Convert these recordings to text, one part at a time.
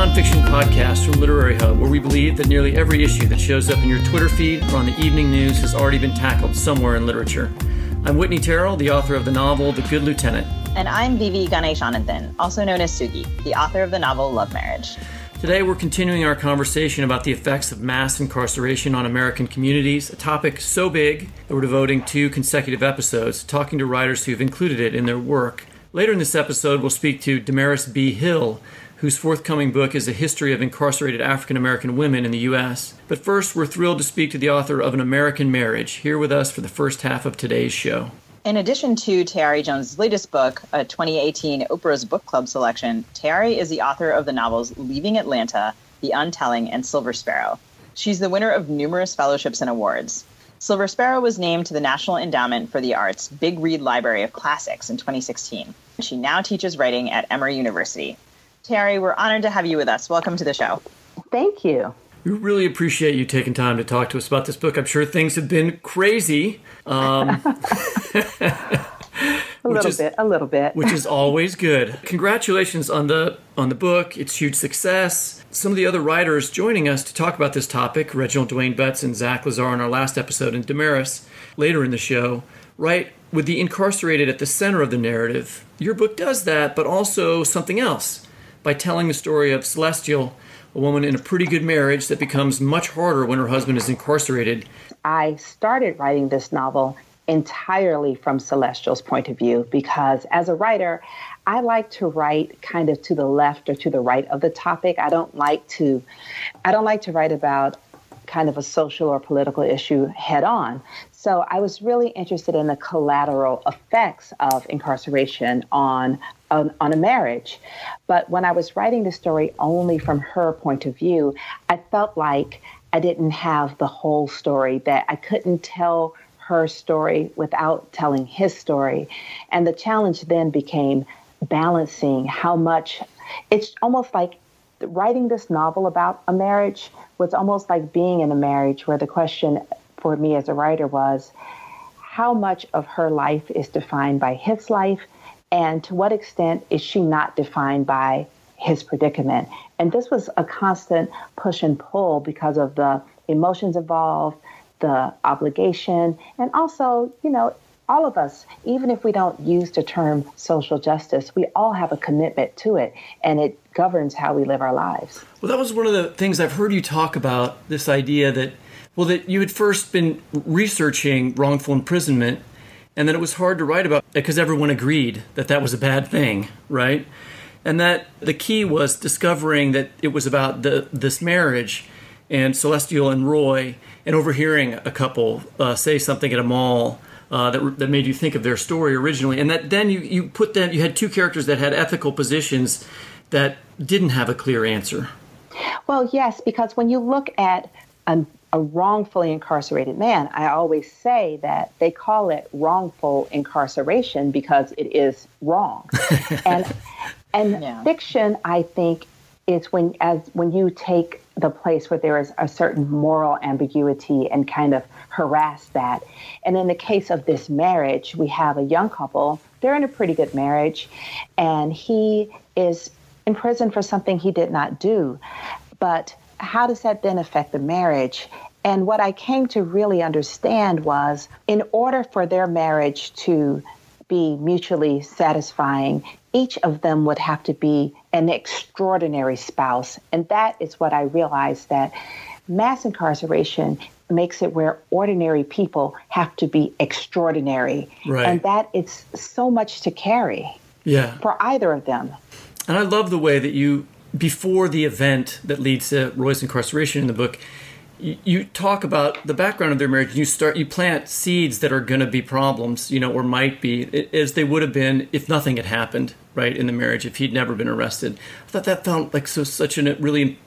Podcast from Literary Hub, where we believe that nearly every issue that shows up in your Twitter feed or on the evening news has already been tackled somewhere in literature. I'm Whitney Terrell, the author of the novel The Good Lieutenant. And I'm V.V. Ganeshananthan, also known as Sugi, the author of the novel Love Marriage. Today, we're continuing our conversation about the effects of mass incarceration on American communities, a topic so big that we're devoting two consecutive episodes talking to writers who've included it in their work. Later in this episode, we'll speak to DaMaris B. Hill, whose forthcoming book is a history of incarcerated African American women in the U.S. But first, we're thrilled to speak to the author of An American Marriage, here with us for the first half of today's show. In addition to Tayari Jones' latest book, a 2018 Oprah's Book Club selection, Tayari is the author of the novels Leaving Atlanta, The Untelling, and Silver Sparrow. She's the winner of numerous fellowships and awards. Silver Sparrow was named to the National Endowment for the Arts Big Read Library of Classics in 2016. She now teaches writing at Emory University. Tayari, we're honored to have you with us. Welcome to the show. Thank you. We really appreciate you taking time to talk to us about this book. I'm sure things have been crazy. Um, a little is, bit, a little bit, which is always good. Congratulations on the on the book. It's huge success. Some of the other writers joining us to talk about this topic, Reginald Dwayne Betts and Zach Lazar in our last episode, and DaMaris later in the show, right with the incarcerated at the center of the narrative. Your book does that, but also something else by telling the story of Celestial, a woman in a pretty good marriage that becomes much harder when her husband is incarcerated. I started writing this novel entirely from Celestial's point of view because as a writer, I like to write kind of to the left or to the right of the topic. I don't like to I don't like to write about kind of a social or political issue head on. So I was really interested in the collateral effects of incarceration on on, on, a marriage. But when I was writing the story only from her point of view, I felt like I didn't have the whole story, that I couldn't tell her story without telling his story. And the challenge then became balancing how much it's almost like writing this novel about a marriage was almost like being in a marriage where the question for me as a writer was how much of her life is defined by his life and to what extent is she not defined by his predicament and this was a constant push and pull because of the emotions involved the obligation and also you know all of us, even if we don't use the term social justice, we all have a commitment to it and it governs how we live our lives. Well, that was one of the things I've heard you talk about this idea that, well, that you had first been researching wrongful imprisonment and that it was hard to write about because everyone agreed that that was a bad thing, right? And that the key was discovering that it was about the, this marriage and Celestial and Roy and overhearing a couple uh, say something at a mall uh, that that made you think of their story originally, and that then you you put them you had two characters that had ethical positions that didn't have a clear answer. Well, yes, because when you look at a, a, wrongfully incarcerated man, I always say that they call it wrongful incarceration because it is wrong. and and yeah. fiction, I think, is when as when you take the place where there is a certain moral ambiguity and kind of harass that. And in the case of this marriage, we have a young couple. They're in a pretty good marriage, and he is in prison for something he did not do. But how does that then affect the marriage? And what I came to really understand was in order for their marriage to be mutually satisfying, each of them would have to be an extraordinary spouse. And that is what I realized that mass incarceration makes it where ordinary people have to be extraordinary. Right. And that it's so much to carry. Yeah. For either of them. And I love the way that you before the event that leads to Roy's incarceration in the book, you, talk about the background of their marriage. You start, you plant seeds that are going to be problems, you know, or might be, as they would have been if nothing had happened, right, in the marriage, if he'd never been arrested. I thought that felt like so such a really.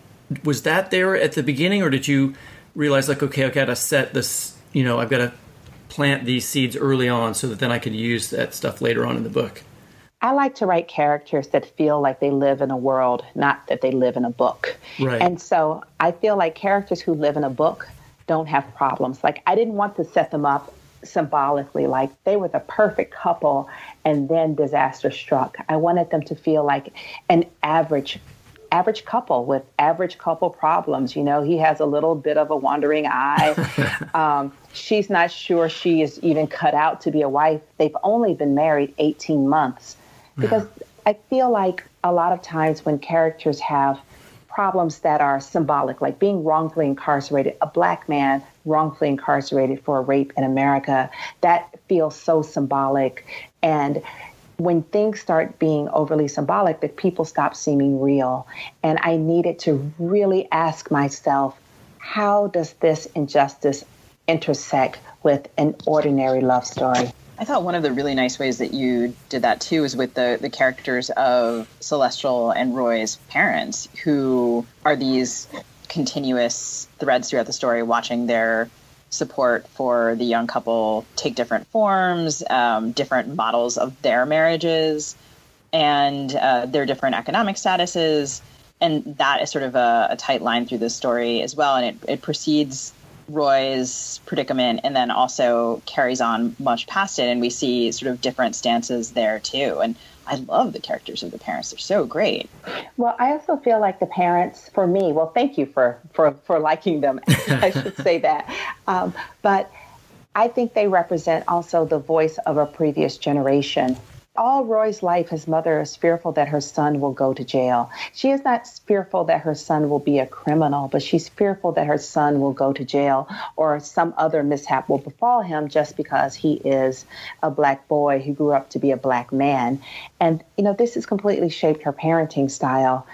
Was that there at the beginning, or did you realize like, okay, I've got to set this, you know, I've got to plant these seeds early on so that then I could use that stuff later on in the book? I like to write characters that feel like they live in a world, not that they live in a book. Right. And so I feel like characters who live in a book don't have problems. Like I didn't want to set them up symbolically like they were the perfect couple and then disaster struck. I wanted them to feel like an average average couple with average couple problems. You know, he has a little bit of a wandering eye. um, she's not sure she is even cut out to be a wife. They've only been married 18 months because I feel like a lot of times when characters have problems that are symbolic, like being wrongfully incarcerated, a black man wrongfully incarcerated for a rape in America, that feels so symbolic. And when things start being overly symbolic, that people stop seeming real. And I needed to really ask myself, how does this injustice intersect with an ordinary love story? I thought one of the really nice ways that you did that too is with the the characters of Celestial and Roy's parents, who are these continuous threads throughout the story, watching their support for the young couple take different forms, um, different models of their marriages, and uh, their different economic statuses. And that is sort of a, a tight line through the story as well. And it, it proceeds Roy's predicament and then also carries on much past it. And we see sort of different stances there too. And I love the characters of the parents. They're so great. Well, I also feel like the parents, for me, well, thank you for, for, for liking them. I should say that. Um, but I think they represent also the voice of a previous generation all Roy's life, his mother is fearful that her son will go to jail. She is not fearful that her son will be a criminal, but she's fearful that her son will go to jail or some other mishap will befall him just because he is a black boy who grew up to be a black man. And, you know, this has completely shaped her parenting style.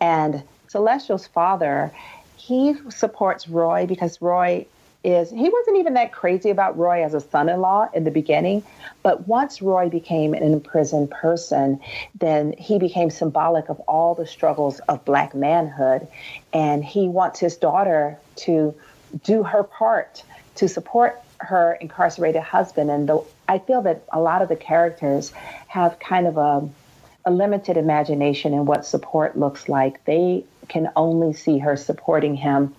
And Celestial's father, he supports Roy because Roy is he wasn't even that crazy about Roy as a son in law in the beginning. But once Roy became an imprisoned person, then he became symbolic of all the struggles of black manhood. And he wants his daughter to do her part to support her incarcerated husband. And the, I feel that a lot of the characters have kind of a, a limited imagination in what support looks like. They can only see her supporting him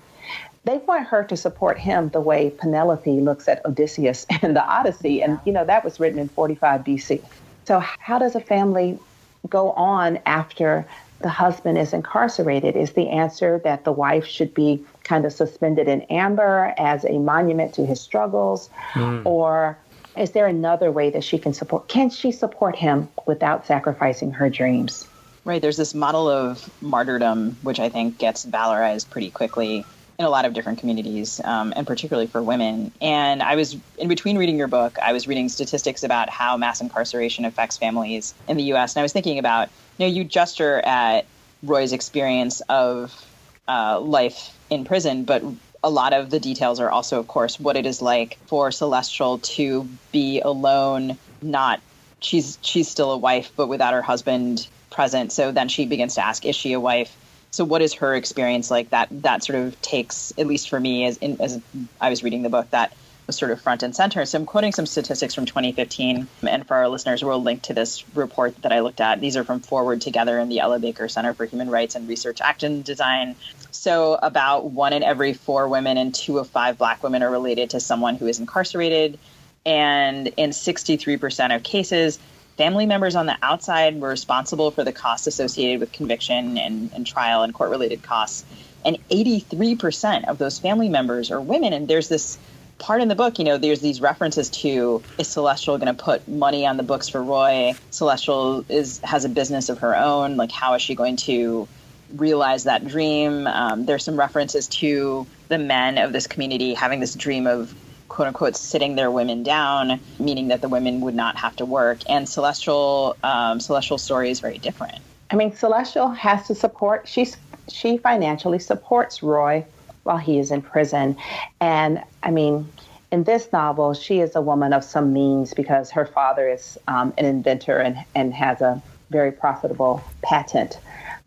they want her to support him the way Penelope looks at Odysseus in the Odyssey. And, you know, that was written in 45 BC. So, how does a family go on after the husband is incarcerated? Is the answer that the wife should be kind of suspended in amber as a monument to his struggles? Mm. Or is there another way that she can support? Can she support him without sacrificing her dreams? Right. There's this model of martyrdom, which I think gets valorized pretty quickly in a lot of different communities, um, and particularly for women. And I was in between reading your book, I was reading statistics about how mass incarceration affects families in the U.S. And I was thinking about, you know, you gesture at Roy's experience of uh, life in prison, but a lot of the details are also, of course, what it is like for Celestial to be alone, not she's she's still a wife, but without her husband present. So then she begins to ask, is she a wife? So what is her experience like? That that sort of takes, at least for me, as in, as I was reading the book, that was sort of front and center. So I'm quoting some statistics from 2015, and for our listeners, we'll link to this report that I looked at. These are from Forward Together and the Ella Baker Center for Human Rights and Research Action Design. So about one in every four women and two of five Black women are related to someone who is incarcerated, and in 63% of cases, family members on the outside were responsible for the costs associated with conviction and, and trial and court related costs. And 83% of those family members are women. And there's this part in the book, you know, there's these references to is Celestial going to put money on the books for Roy? Celestial is has a business of her own. Like, how is she going to realize that dream? Um, there's some references to the men of this community having this dream of quote unquote sitting their women down, meaning that the women would not have to work. And Celestial um, Celestial story is very different. I mean, Celestial has to support. She's she financially supports Roy while he is in prison. And I mean, in this novel, she is a woman of some means because her father is um, an inventor and, and has a very profitable patent.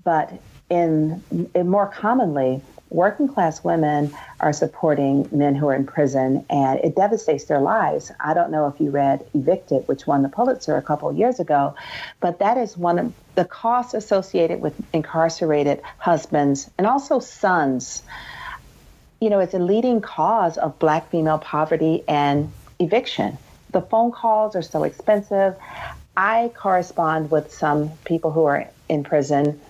But in, in more commonly, working class women are supporting men who are in prison and it devastates their lives. I don't know if you read Evicted, which won the Pulitzer a couple years ago, but that is one of the costs associated with incarcerated husbands and also sons you know, it's a leading cause of black female poverty and eviction. The phone calls are so expensive. I correspond with some people who are in prison,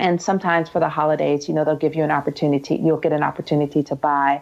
and sometimes for the holidays, you know, they'll give you an opportunity, you'll get an opportunity to buy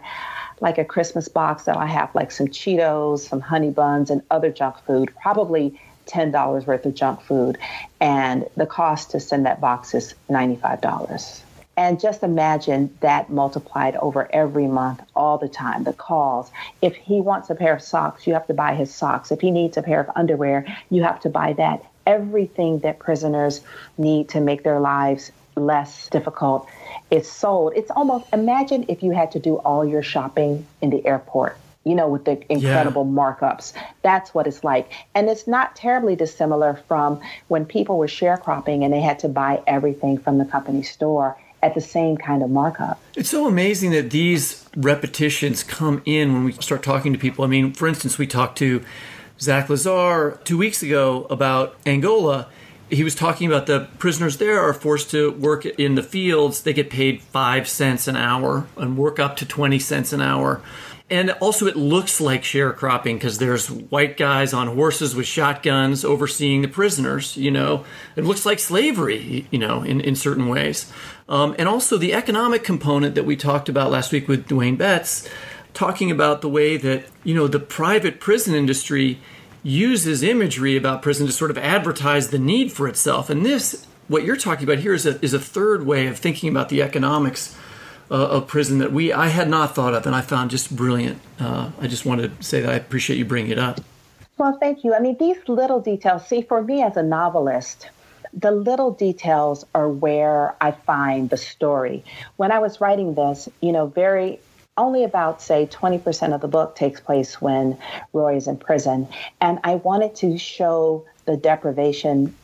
like a Christmas box that I have like some Cheetos, some honey buns, and other junk food, probably $10 worth of junk food. And the cost to send that box is $95. And just imagine that multiplied over every month, all the time, the calls. If he wants a pair of socks, you have to buy his socks. If he needs a pair of underwear, you have to buy that. Everything that prisoners need to make their lives less difficult is sold. It's almost imagine if you had to do all your shopping in the airport you know, with the incredible yeah. markups. That's what it's like. And it's not terribly dissimilar from when people were sharecropping and they had to buy everything from the company store at the same kind of markup. It's so amazing that these repetitions come in when we start talking to people. I mean, for instance, we talked to Zach Lazar two weeks ago about Angola. He was talking about the prisoners there are forced to work in the fields. They get paid five cents an hour and work up to 20 cents an hour. And also it looks like sharecropping because there's white guys on horses with shotguns overseeing the prisoners you know? It looks like slavery you know in, in certain ways. Um, and also the economic component that we talked about last week with Dwayne betts talking about the way that you know the private prison industry uses imagery about prison to sort of advertise the need for itself and this what you're talking about here is a, is a third way of thinking about the economics uh, of prison that we I had not thought of, and I found just brilliant. Uh, I just wanted to say that I appreciate you bringing it up. Well, thank you. I mean, these little details. See, for me as a novelist, the little details are where I find the story. When I was writing this, you know, very only about say 20% of the book takes place when Roy is in prison, and I wanted to show the deprivation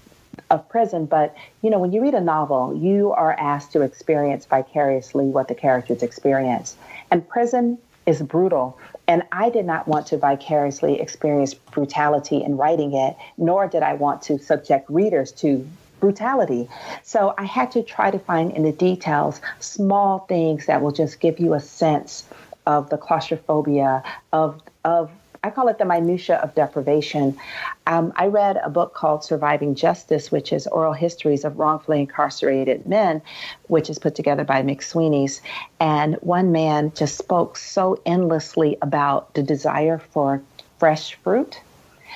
of prison. But, you know, when you read a novel, you are asked to experience vicariously what the characters experience. And prison is brutal. And I did not want to vicariously experience brutality in writing it, nor did I want to subject readers to brutality. So I had to try to find in the details small things that will just give you a sense of the claustrophobia, of, of I call it the minutia of deprivation. Um, I read a book called Surviving Justice, which is oral histories of wrongfully incarcerated men, which is put together by McSweeney's. And one man just spoke so endlessly about the desire for fresh fruit.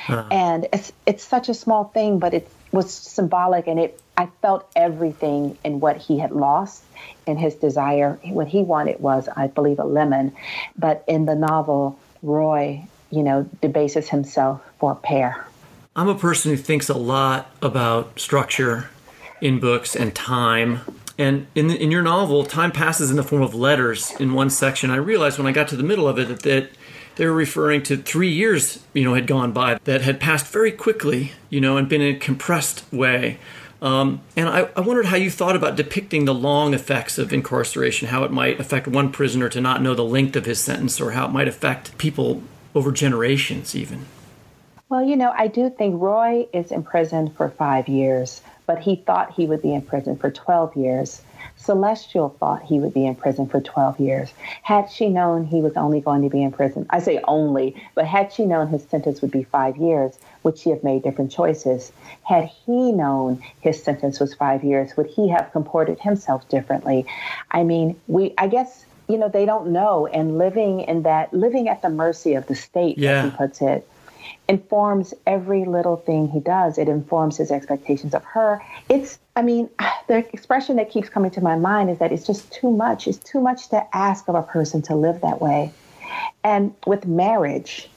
Uh-huh. And it's it's such a small thing, but it was symbolic, and it I felt everything in what he had lost in his desire. What he wanted was, I believe, a lemon. But in the novel, Roy you know, debases himself for a pear. I'm a person who thinks a lot about structure in books and time. And in, the, in your novel, time passes in the form of letters in one section. I realized when I got to the middle of it that, that they were referring to three years, you know, had gone by that had passed very quickly, you know, and been in a compressed way. Um, and I, I, wondered how you thought about depicting the long effects of incarceration, how it might affect one prisoner to not know the length of his sentence, or how it might affect people over generations, even. Well, you know, I do think Roy is imprisoned for five years but he thought he would be in prison for 12 years. Celestial thought he would be in prison for 12 years. Had she known he was only going to be in prison, I say only, but had she known his sentence would be five years, would she have made different choices? Had he known his sentence was five years, would he have comported himself differently? I mean, we, I guess, you know, they don't know. And living in that, living at the mercy of the state, yeah. as he puts it, informs every little thing he does. It informs his expectations of her. It's, I mean, the expression that keeps coming to my mind is that it's just too much. It's too much to ask of a person to live that way. And with marriage,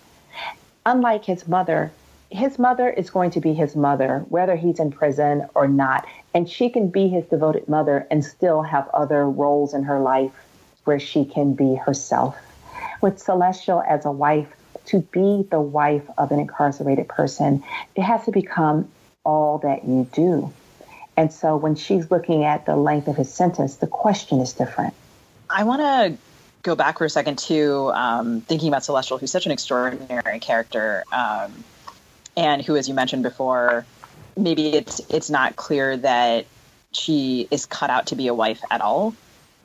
unlike his mother, his mother is going to be his mother, whether he's in prison or not. And she can be his devoted mother and still have other roles in her life where she can be herself. With Celestial as a wife, to be the wife of an incarcerated person, it has to become all that you do. And so when she's looking at the length of his sentence, the question is different. I want to go back for a second to um, thinking about Celestial, who's such an extraordinary character, um, and who, as you mentioned before, maybe it's it's not clear that she is cut out to be a wife at all,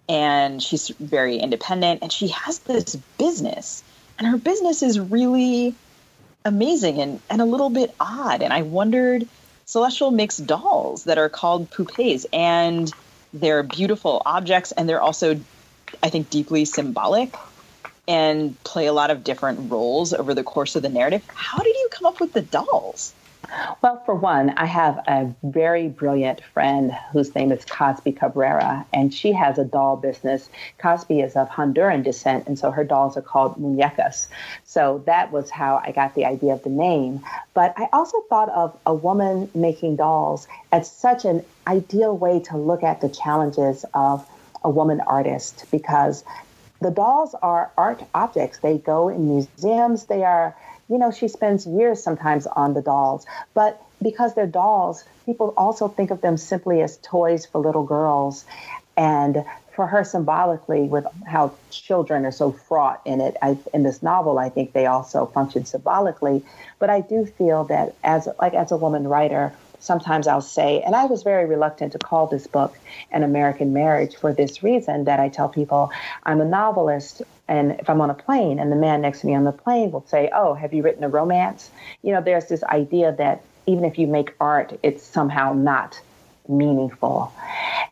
and she's very independent, and she has this business and her business is really amazing and, and a little bit odd. And I wondered, Celestial makes dolls that are called poupées, and they're beautiful objects, and they're also, I think, deeply symbolic and play a lot of different roles over the course of the narrative. How did you come up with the dolls? Well, for one, I have a very brilliant friend whose name is Cosby Cabrera, and she has a doll business. Cosby is of Honduran descent, and so her dolls are called muñecas. So that was how I got the idea of the name. But I also thought of a woman making dolls as such an ideal way to look at the challenges of a woman artist because the dolls are art objects. They go in museums, they are you know, she spends years sometimes on the dolls. But because they're dolls, people also think of them simply as toys for little girls. And for her symbolically, with how children are so fraught in it, I, in this novel, I think they also function symbolically. But I do feel that as like as a woman writer, sometimes I'll say, and I was very reluctant to call this book an American marriage for this reason that I tell people I'm a novelist and if I'm on a plane and the man next to me on the plane will say, Oh, have you written a romance? You know, there's this idea that even if you make art, it's somehow not meaningful.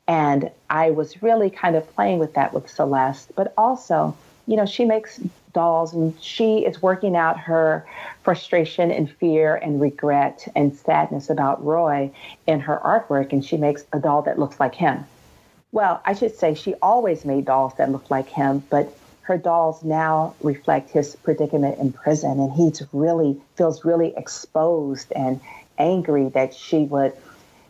And I was really kind of playing with that with Celeste, but also, you know, she makes dolls and she is working out her frustration and fear and regret and sadness about Roy in her artwork, and she makes a doll that looks like him. Well, I should say she always made dolls that looked like him, but her dolls now reflect his predicament in prison, and he's really feels really exposed and angry that she would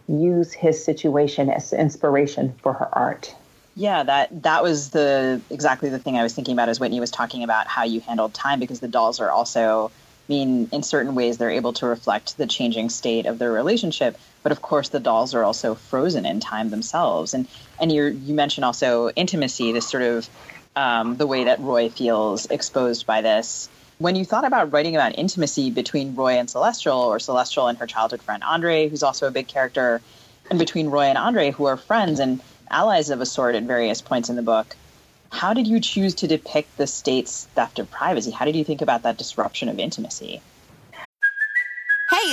use his situation as inspiration for her art. Yeah, that that was the exactly the thing I was thinking about as Whitney was talking about how you handled time because the dolls are also I mean in certain ways they're able to reflect the changing state of their relationship, but of course the dolls are also frozen in time themselves. And and you you mentioned also intimacy, this sort of um, the way that Roy feels exposed by this. When you thought about writing about intimacy between Roy and Celestial, or Celestial and her childhood friend Andre, who's also a big character, and between Roy and Andre, who are friends and allies of a sort at various points in the book, how did you choose to depict the state's theft of privacy? How did you think about that disruption of intimacy?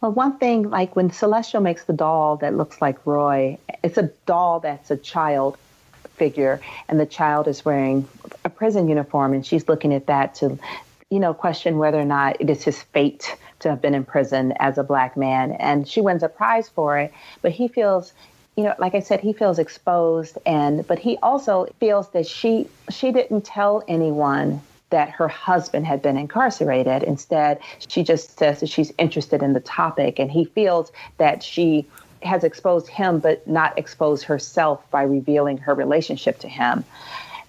Well, one thing, like when Celestial makes the doll that looks like Roy, it's a doll that's a child figure, and the child is wearing a prison uniform, and she's looking at that to, you know, question whether or not it is his fate to have been in prison as a black man. And she wins a prize for it, but he feels you know like i said he feels exposed and but he also feels that she she didn't tell anyone that her husband had been incarcerated. Instead she just says that she's interested in the topic and he feels that she has exposed him but not exposed herself by revealing her relationship to him.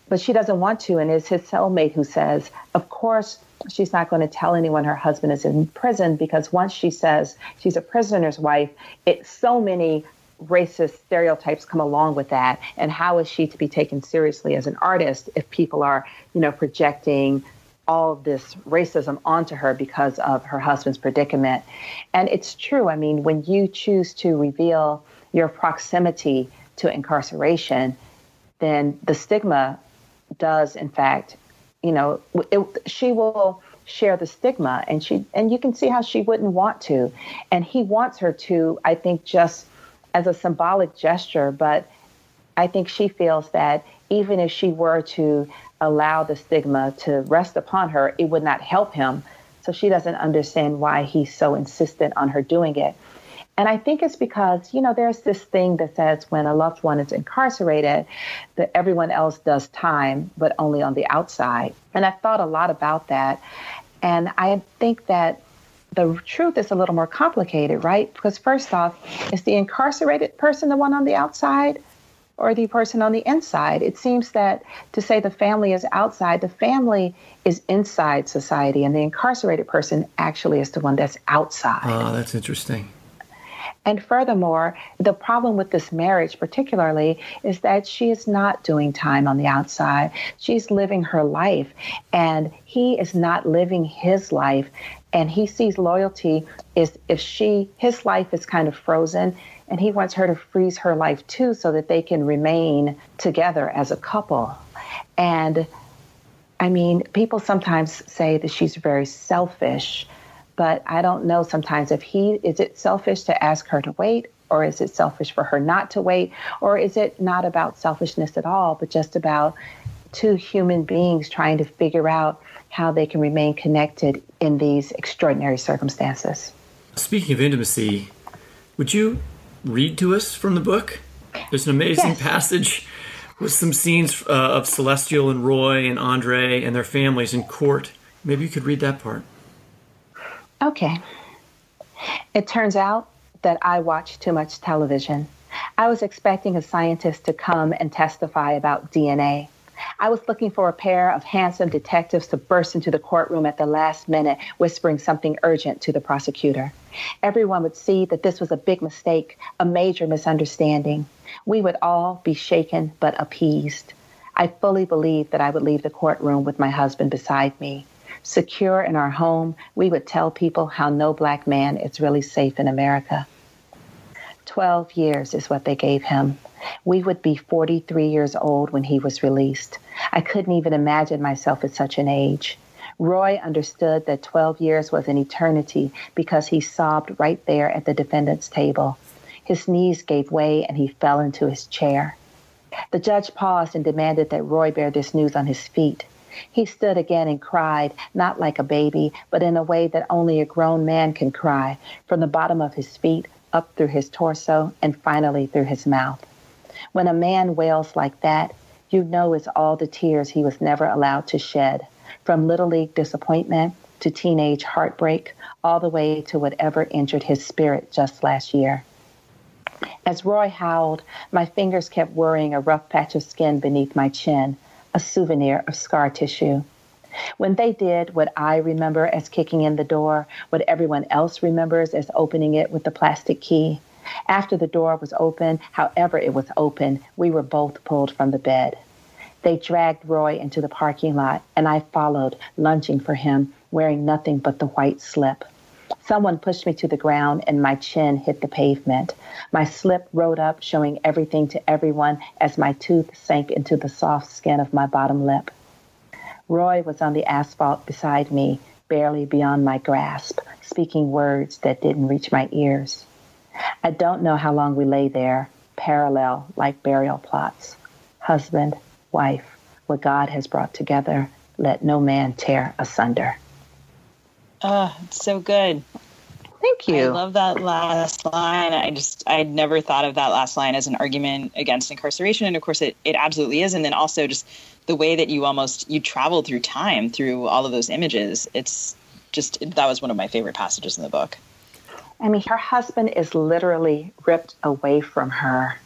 But she doesn't want to and it's his cellmate who says of course she's not going to tell anyone her husband is in prison because once she says she's a prisoner's wife, it's so many racist stereotypes come along with that. And how is she to be taken seriously as an artist if people are, you know, projecting all of this racism onto her because of her husband's predicament? And it's true. I mean, when you choose to reveal your proximity to incarceration, then the stigma does, in fact, you know, it, she will share the stigma and she and you can see how she wouldn't want to and he wants her to i think just as a symbolic gesture but i think she feels that even if she were to allow the stigma to rest upon her it would not help him so she doesn't understand why he's so insistent on her doing it and I think it's because, you know, there's this thing that says when a loved one is incarcerated, that everyone else does time, but only on the outside. And I've thought a lot about that. And I think that the truth is a little more complicated, right? Because first off, is the incarcerated person the one on the outside or the person on the inside? It seems that to say the family is outside, the family is inside society, and the incarcerated person actually is the one that's outside. Oh, that's interesting. And furthermore, the problem with this marriage, particularly, is that she is not doing time on the outside. She's living her life, and he is not living his life. And he sees loyalty is if she, his life is kind of frozen, and he wants her to freeze her life too so that they can remain together as a couple. And I mean, people sometimes say that she's very selfish but I don't know sometimes if he is it selfish to ask her to wait or is it selfish for her not to wait or is it not about selfishness at all but just about two human beings trying to figure out how they can remain connected in these extraordinary circumstances. Speaking of intimacy, would you read to us from the book? There's an amazing yes. passage with some scenes uh, of Celestial and Roy and Andre and their families in court. Maybe you could read that part. Okay. It turns out that I watch too much television. I was expecting a scientist to come and testify about DNA. I was looking for a pair of handsome detectives to burst into the courtroom at the last minute, whispering something urgent to the prosecutor. Everyone would see that this was a big mistake, a major misunderstanding. We would all be shaken but appeased. I fully believed that I would leave the courtroom with my husband beside me secure in our home, we would tell people how no black man is really safe in America. 12 years is what they gave him. We would be 43 years old when he was released. I couldn't even imagine myself at such an age. Roy understood that 12 years was an eternity because he sobbed right there at the defendant's table. His knees gave way and he fell into his chair. The judge paused and demanded that Roy bear this news on his feet. He stood again and cried, not like a baby, but in a way that only a grown man can cry, from the bottom of his feet up through his torso and finally through his mouth. When a man wails like that, you know it's all the tears he was never allowed to shed, from little league disappointment to teenage heartbreak, all the way to whatever injured his spirit just last year. As Roy howled, my fingers kept worrying a rough patch of skin beneath my chin, a souvenir of scar tissue. When they did what I remember as kicking in the door, what everyone else remembers as opening it with the plastic key, after the door was open, however it was open, we were both pulled from the bed. They dragged Roy into the parking lot, and I followed, lunging for him, wearing nothing but the white slip. Someone pushed me to the ground and my chin hit the pavement. My slip rode up, showing everything to everyone as my tooth sank into the soft skin of my bottom lip. Roy was on the asphalt beside me, barely beyond my grasp, speaking words that didn't reach my ears. I don't know how long we lay there, parallel like burial plots. husband, wife, what God has brought together, let no man tear asunder. Oh, it's so good. Thank you. I love that last line. I just I'd never thought of that last line as an argument against incarceration, and of course it it absolutely is. And then also just the way that you almost you traveled through time through all of those images. It's just that was one of my favorite passages in the book. I mean, her husband is literally ripped away from her.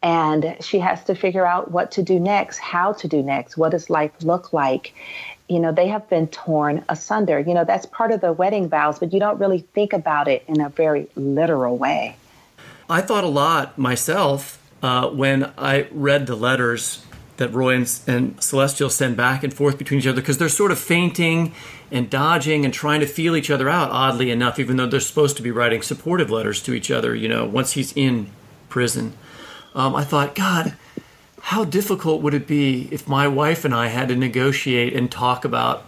And she has to figure out what to do next, how to do next, what does life look like. You know, they have been torn asunder. You know, that's part of the wedding vows, but you don't really think about it in a very literal way. I thought a lot myself uh, when I read the letters that Roy and, and Celestial send back and forth between each other because they're sort of feinting and dodging and trying to feel each other out, oddly enough, even though they're supposed to be writing supportive letters to each other, you know, once he's in prison. Um, I thought, God, how difficult would it be if my wife and I had to negotiate and talk about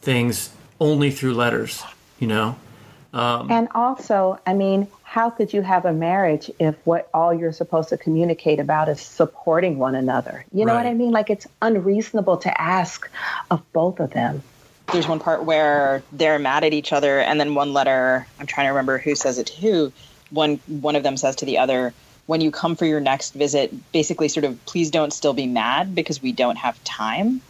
things only through letters, you know? Um, and also, I mean, how could you have a marriage if what all you're supposed to communicate about is supporting one another? You know right. what I mean? Like it's unreasonable to ask of both of them. There's one part where they're mad at each other, and then one letter, I'm trying to remember who says it to who, one one of them says to the other, when you come for your next visit, basically sort of please don't still be mad because we don't have time.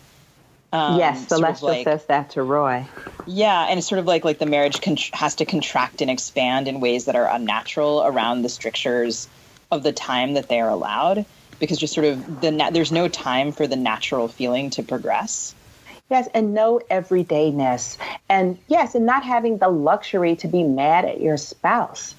Um, yes, Celestial like, says that to Roy. Yeah, and it's sort of like like the marriage con- has to contract and expand in ways that are unnatural around the strictures of the time that they are allowed, because just sort of the na- there's no time for the natural feeling to progress. Yes, and no everydayness, and yes, and not having the luxury to be mad at your spouse.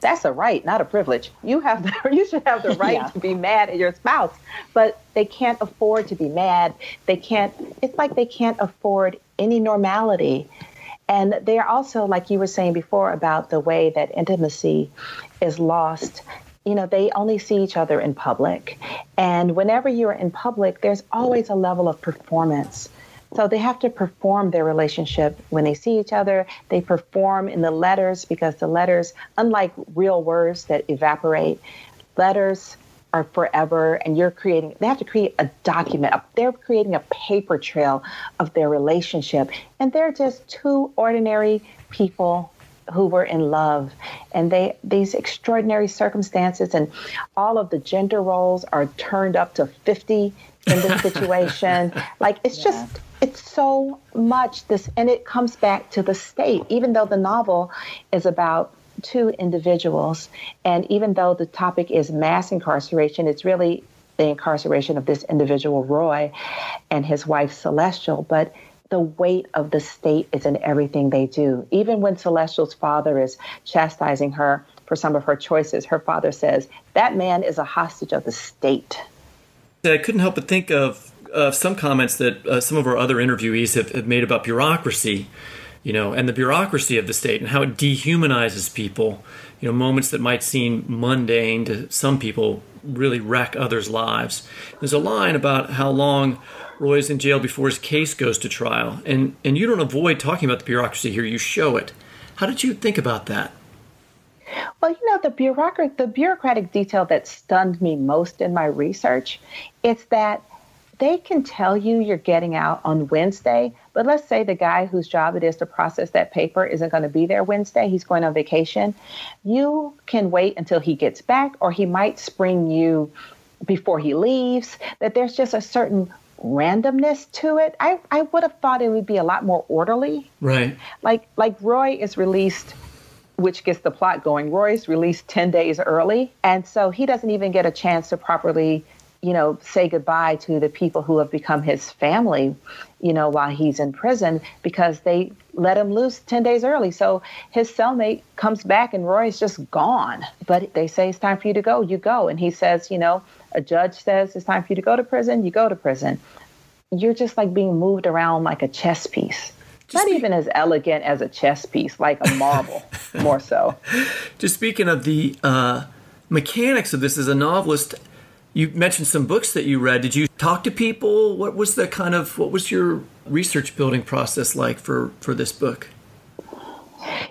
That's a right, not a privilege. You have the, you should have the right yeah. to be mad at your spouse, but they can't afford to be mad. They can't. It's like they can't afford any normality. And they're also, like you were saying before, about the way that intimacy is lost you know, they only see each other in public. And whenever you're in public, there's always a level of performance. So they have to perform their relationship when they see each other. They perform in the letters because the letters, unlike real words that evaporate, letters are forever and you're creating they have to create a document they're creating a paper trail of their relationship and they're just two ordinary people who were in love and they these extraordinary circumstances and all of the gender roles are turned up to 50 in this situation like it's yeah. just it's so much this and it comes back to the state. Even though the novel is about two individuals and even though the topic is mass incarceration it's really the incarceration of this individual roy and his wife celestial. But the weight of the state is in everything they do. Even when celestial's father is chastising her for some of her choices her father says that man is a hostage of the state. I couldn't help but think of uh, some comments that uh, some of our other interviewees have, have, made about bureaucracy, you know, and the bureaucracy of the state and how it dehumanizes people. You know, moments that might seem mundane to some people really wreck others' lives. There's a line about how long Roy's in jail before his case goes to trial, and and you don't avoid talking about the bureaucracy here. You show it. How did you think about that? Well, you know, the bureaucratic the bureaucratic detail that stunned me most in my research is that they can tell you you're getting out on Wednesday, but let's say the guy whose job it is to process that paper isn't going to be there Wednesday, he's going on vacation. You can wait until he gets back, or he might spring you before he leaves, that there's just a certain randomness to it. I, I would have thought it would be a lot more orderly. Right. Like like Roy is released which gets the plot going. Roy's released 10 days early, and so he doesn't even get a chance to properly you know, say goodbye to the people who have become his family, you know, while he's in prison because they let him loose 10 days early. So his cellmate comes back and Roy's just gone. But they say it's time for you to go, you go. And he says, you know, a judge says it's time for you to go to prison, you go to prison. You're just like being moved around like a chess piece. Just Not even as elegant as a chess piece, like a marble, more so. Just speaking of the uh, mechanics of this as a novelist, you mentioned some books that you read. Did you talk to people? What was the kind of what was your research building process like for for this book?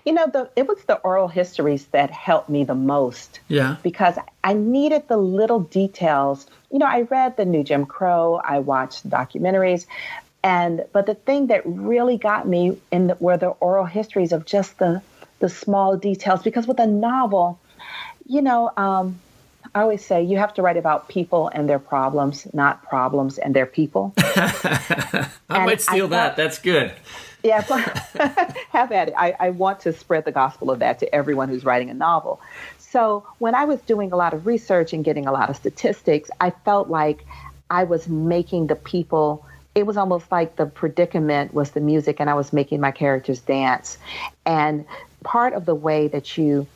You know, the it was the oral histories that helped me the most. Yeah. Because I needed the little details. You know, I read the new Jim Crow, I watched documentaries, and but the thing that really got me in the, were the oral histories of just the the small details. Because with a novel, you know, um, I always say you have to write about people and their problems, not problems and their people. I And might steal I that. thought- That's good. Yeah, have at it. I, I want to spread the gospel of that to everyone who's writing a novel. So when I was doing a lot of research and getting a lot of statistics, I felt like I was making the people. It was almost like the predicament was the music, and I was making my characters dance. And part of the way that you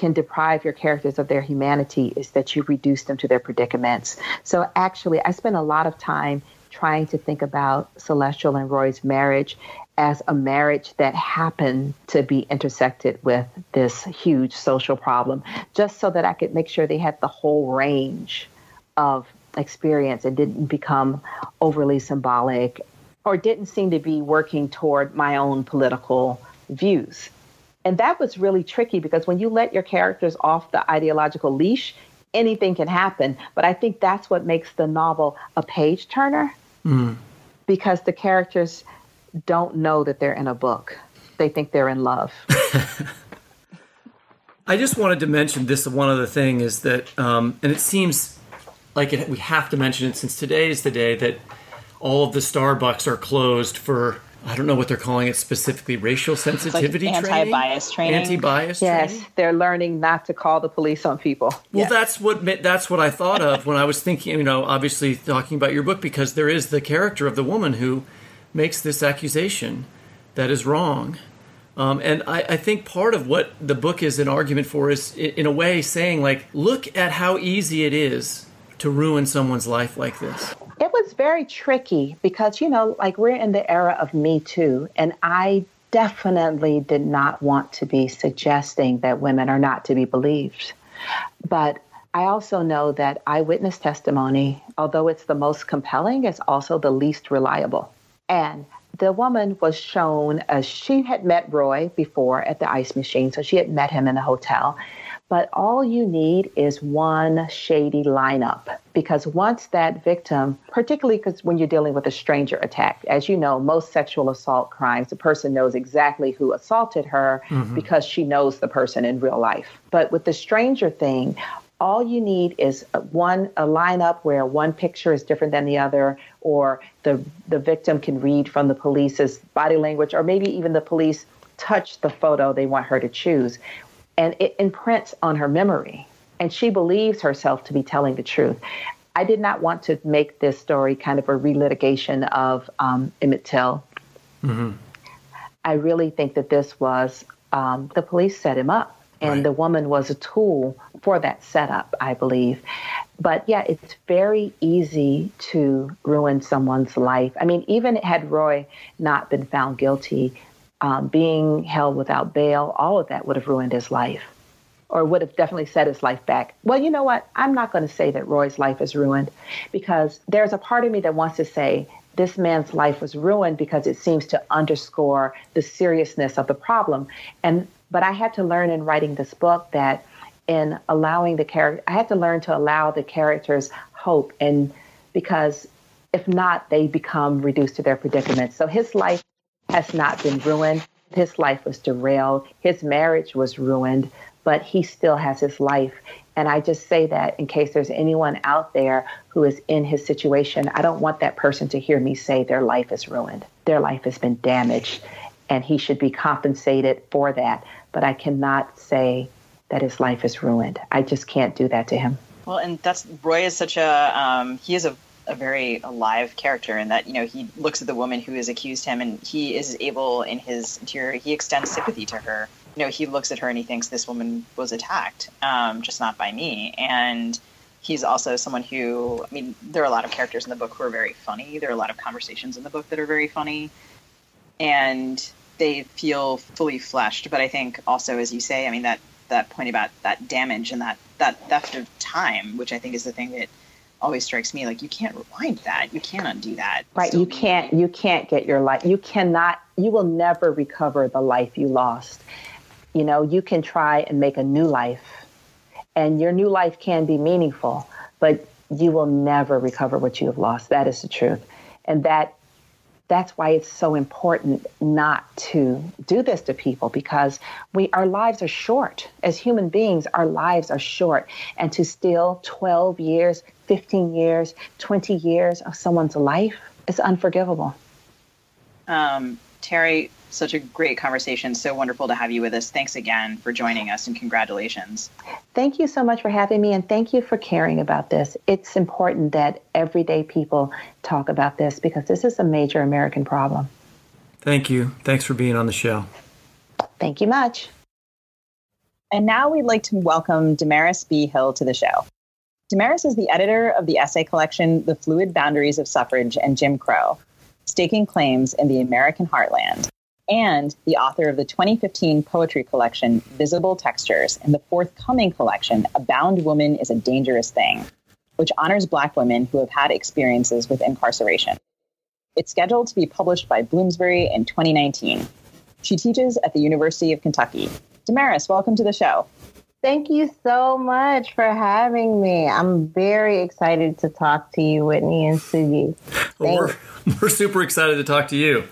can deprive your characters of their humanity is that you reduce them to their predicaments. So actually, I spent a lot of time trying to think about Celestial and Roy's marriage as a marriage that happened to be intersected with this huge social problem, just so that I could make sure they had the whole range of experience and didn't become overly symbolic or didn't seem to be working toward my own political views. And that was really tricky because when you let your characters off the ideological leash, anything can happen. But I think that's what makes the novel a page turner because the characters don't know that they're in a book. They think they're in love. I just wanted to mention this one other thing is that, um, and it seems like it, we have to mention it since today is the day that all of the Starbucks are closed for. I don't know what they're calling it specifically. Racial sensitivity training, anti-bias training. anti-bias yes, training. they're learning not to call the police on people. Well, Yes. that's what that's what I thought of when I was thinking. You know, obviously talking about your book because there is the character of the woman who makes this accusation that is wrong, um, and I, I think part of what the book is an argument for is, in a way, saying like, look at how easy it is to ruin someone's life like this. It was very tricky because, you know, like we're in the era of Me Too, and I definitely did not want to be suggesting that women are not to be believed. But I also know that eyewitness testimony, although it's the most compelling, is also the least reliable. And the woman was shown as she had met Roy before at the ice machine, so she had met him in the hotel. But all you need is one shady lineup. Because once that victim, particularly because when you're dealing with a stranger attack, as you know, most sexual assault crimes, the person knows exactly who assaulted her mm-hmm. because she knows the person in real life. But with the stranger thing, all you need is uh, one a lineup where one picture is different than the other or the the victim can read from the police's body language or maybe even the police touch the photo they want her to choose and it imprints on her memory. And she believes herself to be telling the truth. I did not want to make this story kind of a relitigation of um, emmett till. I really think that this was um, the police set him up, and the woman was a tool for that setup, I believe. But yeah, it's very easy to ruin someone's life. I mean, even had Roy not been found guilty, um, being held without bail, all of that would have ruined his life. Or would have definitely set his life back. Well, you know what? I'm not going to say that Roy's life is ruined because there's a part of me that wants to say this man's life was ruined because it seems to underscore the seriousness of the problem. And but I had to learn in writing this book that in allowing the character, I had to learn to allow the characters hope, and because if not, they become reduced to their predicament. So his life has not been ruined. His life was derailed. His marriage was ruined, but he still has his life. And I just say that in case there's anyone out there who is in his situation, I don't want that person to hear me say their life is ruined. Their life has been damaged, and he should be compensated for that. But I cannot say that his life is ruined. I just can't do that to him. Well, and that's Roy is such a um, he is a, a very alive character in that you know he looks at the woman who has accused him and he is able in his interior he extends sympathy to her. You know he looks at her and he thinks this woman was attacked, um, just not by me. And he's also someone who I mean there are a lot of characters in the book who are very funny. There are a lot of conversations in the book that are very funny, and they feel fully fleshed. But I think also, as you say, I mean that that point about that damage and that that theft of time, which I think is the thing that always strikes me. Like you can't rewind that, you can't undo that. Right. You can't you can't get your life you cannot you will never recover the life you lost. You know, you can try and make a new life, and your new life can be meaningful, but you will never recover what you have lost. That is the truth. And that that's why it's so important not to do this to people because we our lives are short as human beings our lives are short and to steal 12 years 15 years 20 years of someone's life is unforgivable um, Tayari such a great conversation. So wonderful to have you with us. Thanks again for joining us and congratulations. Thank you so much for having me and thank you for caring about this. It's important that everyday people talk about this because this is a major American problem. Thank you. Thanks for being on the show. Thank you much. And now we'd like to welcome DaMaris B. Hill to the show. DaMaris is the editor of the essay collection The Fluid Boundaries of Suffrage and Jim Crow Staking Claims in the American Heartland and the author of the 2015 poetry collection Visible Textures and the forthcoming collection A Bound Woman is a Dangerous Thing, which honors Black women who have had experiences with incarceration. It's scheduled to be published by Bloomsbury in 2019. She teaches at the University of Kentucky. DaMaris, welcome to the show. Thank you so much for having me. I'm very excited to talk to you, Whitney and Sugi. We're, we're super excited to talk to you.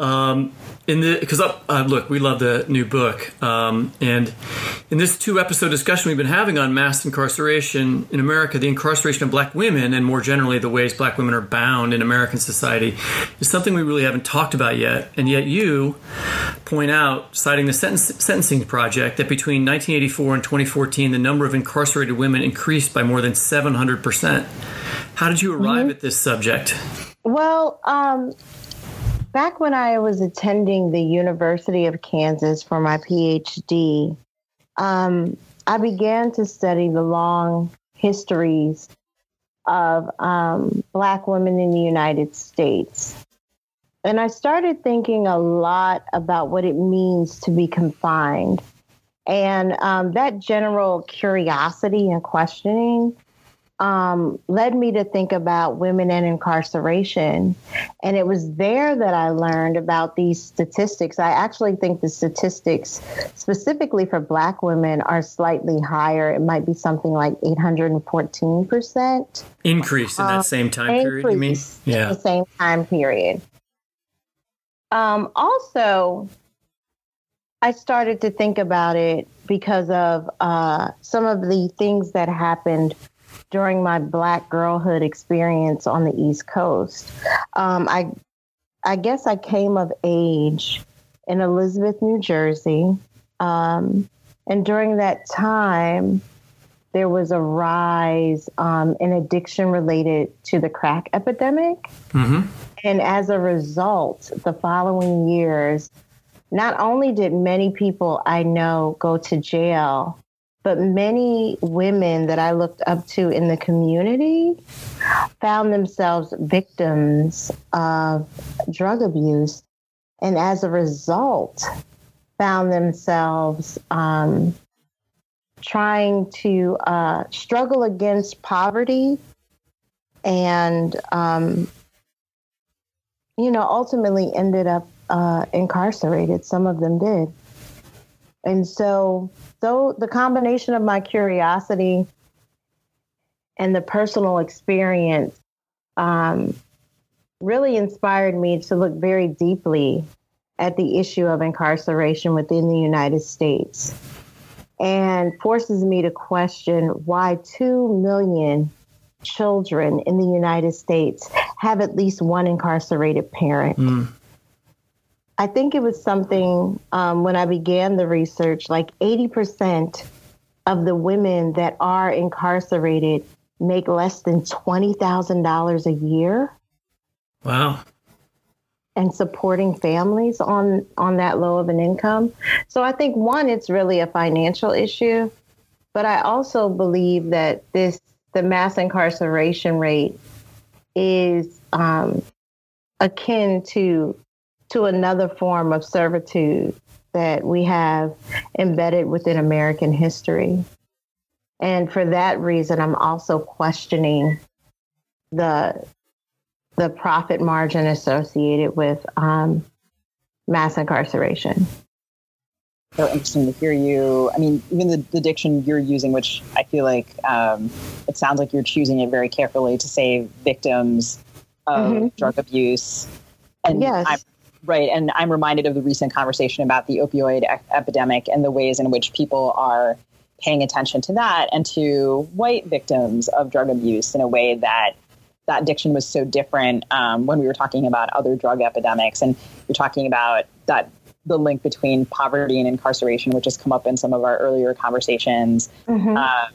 Um, in the because uh, look, we love the new book, um, and in this two episode discussion we've been having on mass incarceration in America, the incarceration of Black women, and more generally the ways Black women are bound in American society, is something we really haven't talked about yet. And yet, you point out, citing the sentence, Sentencing Project, that between 1984 and 2014, the number of incarcerated women increased by more than 700 percent. How did you arrive mm-hmm. at this subject? Well, um, back when I was attending the University of Kansas for my PhD, um, I began to study the long histories of um, Black women in the United States. And I started thinking a lot about what it means to be confined. And um, that general curiosity and questioning um, led me to think about women and incarceration. And it was there that I learned about these statistics. I actually think the statistics, specifically for Black women, are slightly higher. It might be something like 814%. Increase in that um, same time period, you mean? Yeah. the same time period. Um, also, I started to think about it because of uh, some of the things that happened during my black girlhood experience on the East Coast. Um, I, I guess I came of age in Elizabeth, New Jersey. Um, and during that time, there was a rise um, in addiction related to the crack epidemic. Mm-hmm. And as a result, the following years, not only did many people I know go to jail, but many women that I looked up to in the community found themselves victims of drug abuse. And as a result, found themselves um, trying to uh, struggle against poverty and, um, you know, ultimately ended up uh, incarcerated. Some of them did. And so, though the combination of my curiosity and the personal experience um, really inspired me to look very deeply at the issue of incarceration within the United States and forces me to question why 2 million children in the United States have at least one incarcerated parent. Mm. I think it was something um, when I began the research, like 80% of the women that are incarcerated make less than $20,000 a year. Wow. And supporting families on, on that low of an income. So I think one, it's really a financial issue. But I also believe that this, the mass incarceration rate is um, akin to to another form of servitude that we have embedded within American history. And for that reason, I'm also questioning the the profit margin associated with um, mass incarceration. so interesting to hear you. I mean, even the, the diction you're using, which I feel like um, it sounds like you're choosing it very carefully to say victims of Mhm. drug abuse. And Yes. I'm, right. And I'm reminded of the recent conversation about the opioid e- epidemic and the ways in which people are paying attention to that and to white victims of drug abuse in a way that that addiction was so different um, when we were talking about other drug epidemics. And you're talking about that the link between poverty and incarceration, which has come up in some of our earlier conversations, Mhm. uh,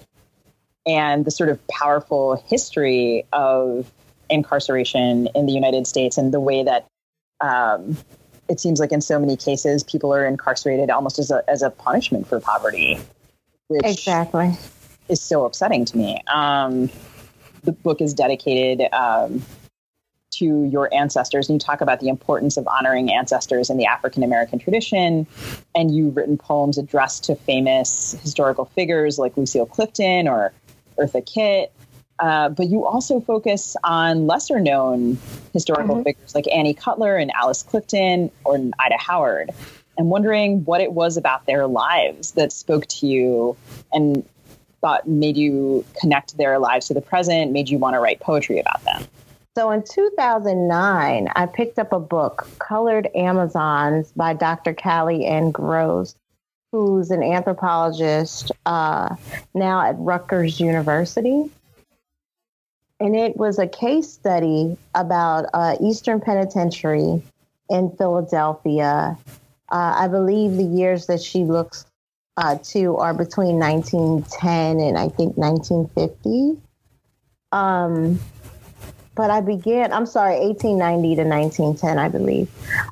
and the sort of powerful history of incarceration in the United States and the way that um, it seems like in so many cases people are incarcerated almost as a, as a punishment for poverty, which Exactly. is so upsetting to me. Um, the book is dedicated um, to your ancestors, and you talk about the importance of honoring ancestors in the African American tradition. And you've written poems addressed to famous historical figures like Lucille Clifton or Eartha Kitt. Uh, but you also focus on lesser known historical figures like Annie Cutler and Alice Clifton or Ida Howard. And wondering what it was about their lives that spoke to you and thought made you connect their lives to the present, made you want to write poetry about them. So in 2009, I picked up a book, Colored Amazons by Dr. Kali N. Gross, who's an anthropologist uh, now at Rutgers University. And it was a case study about uh, Eastern Penitentiary in Philadelphia. Uh, I believe the years that she looks uh, to are between 1910 and I think 1950. Um, but I began, I'm sorry, 1890 to 1910, I believe.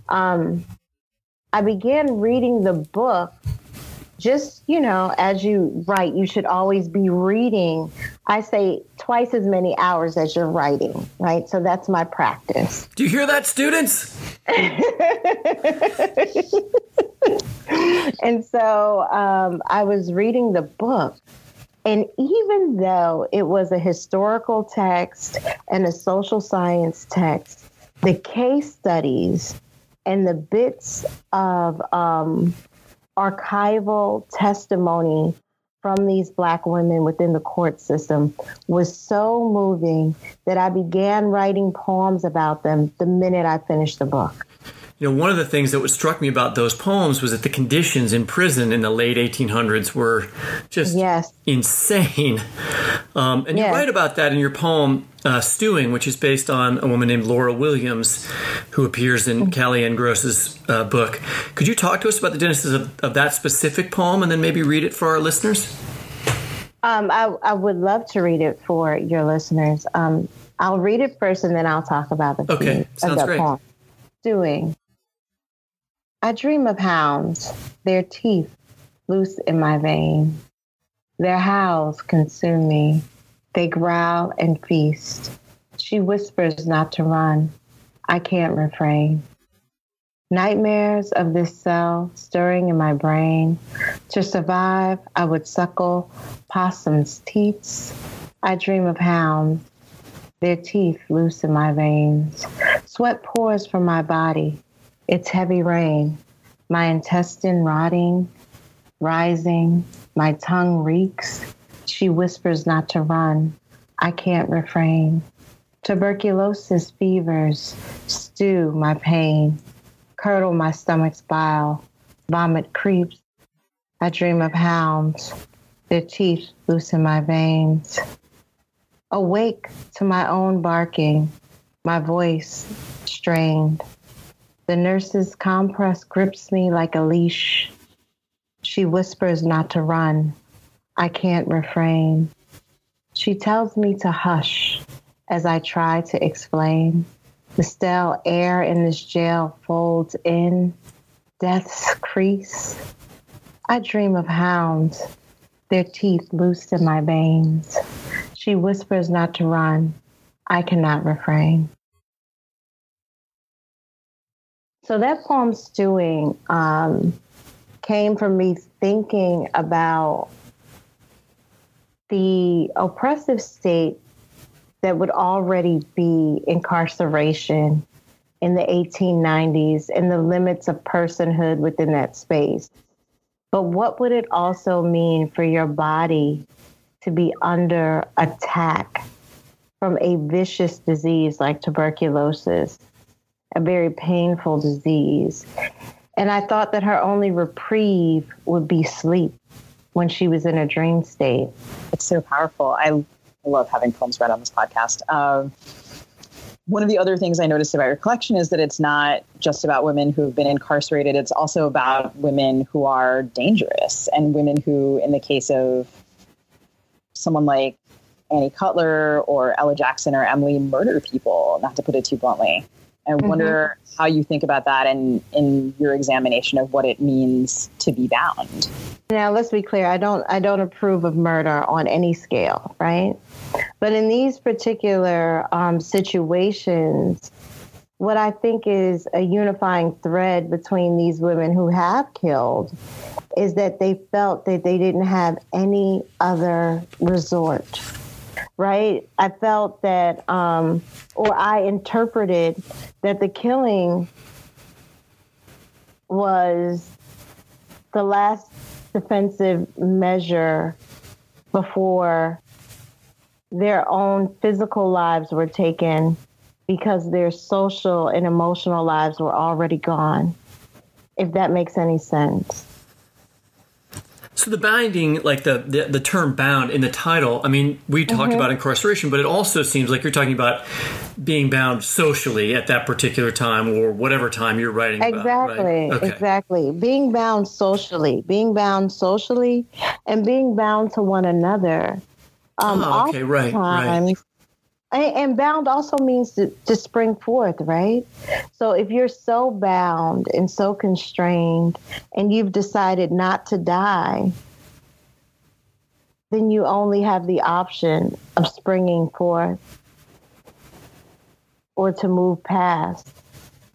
Um, I began reading the book just, you know, as you write, you should always be reading. I say twice as many hours as you're writing, right? So that's my practice. Do you hear that, students? and so um, I was reading the book. And even though it was a historical text and a social science text, the case studies and the bits of um, archival testimony from these Black women within the court system was so moving that I began writing poems about them the minute I finished the book. You know, one of the things that struck me about those poems was that the conditions in prison in the late 1800s were just yes. insane. Um, and you write about that in your poem, uh, Stewing, which is based on a woman named Laura Williams, who appears in Kali N. Gross's uh, book. Could you talk to us about the genesis of, of that specific poem and then maybe read it for our listeners? Um, I, I would love to read it for your listeners. Um, I'll read it first and then I'll talk about the Okay, sounds great. poem. Stewing. I dream of hounds, their teeth loose in my vein. Their howls consume me. They growl and feast. She whispers not to run. I can't refrain. Nightmares of this cell stirring in my brain. To survive, I would suckle possums' teats. I dream of hounds, their teeth loose in my veins. Sweat pours from my body. It's heavy rain. My intestine rotting, rising. My tongue reeks. She whispers not to run. I can't refrain. Tuberculosis fevers stew my pain, curdle my stomach's bile, vomit creeps. I dream of hounds, their teeth loose in my veins. Awake to my own barking, my voice strained. The nurse's compress grips me like a leash. She whispers not to run. I can't refrain. She tells me to hush as I try to explain. The stale air in this jail folds in, death's crease. I dream of hounds, their teeth loosed in my veins. She whispers not to run. I cannot refrain. So that poem, Stewing, um, came from me thinking about the oppressive state that would already be incarceration in the 1890s and the limits of personhood within that space. But what would it also mean for your body to be under attack from a vicious disease like tuberculosis, a very painful disease? And I thought that her only reprieve would be sleep when she was in a dream state. It's so powerful. I love having poems read on this podcast. Um, one of the other things I noticed about your collection is that it's not just about women who've been incarcerated, it's also about women who are dangerous and women who, in the case of someone like Annie Cutler or Ella Jackson or Emily, murder people, not to put it too bluntly. I mm-hmm. wonder how you think about that and in your examination of what it means to be bound. Now, let's be clear. I don't. I don't approve of murder on any scale, right? But in these particular um, situations, what I think is a unifying thread between these women who have killed is that they felt that they didn't have any other resort right? I felt that, um, or I interpreted that the killing was the last defensive measure before their own physical lives were taken because their social and emotional lives were already gone, if that makes any sense. So the binding, like the, the, the term bound in the title, I mean, we talked mm-hmm. about incarceration, but it also seems like you're talking about being bound socially at that particular time or whatever time you're writing exactly, about. Right? Okay. Exactly. Being bound socially, being bound socially, and being bound to one another. Um, oh, okay, right, right. And bound also means to, to spring forth, right? So if you're so bound and so constrained and you've decided not to die, then you only have the option of springing forth or to move past.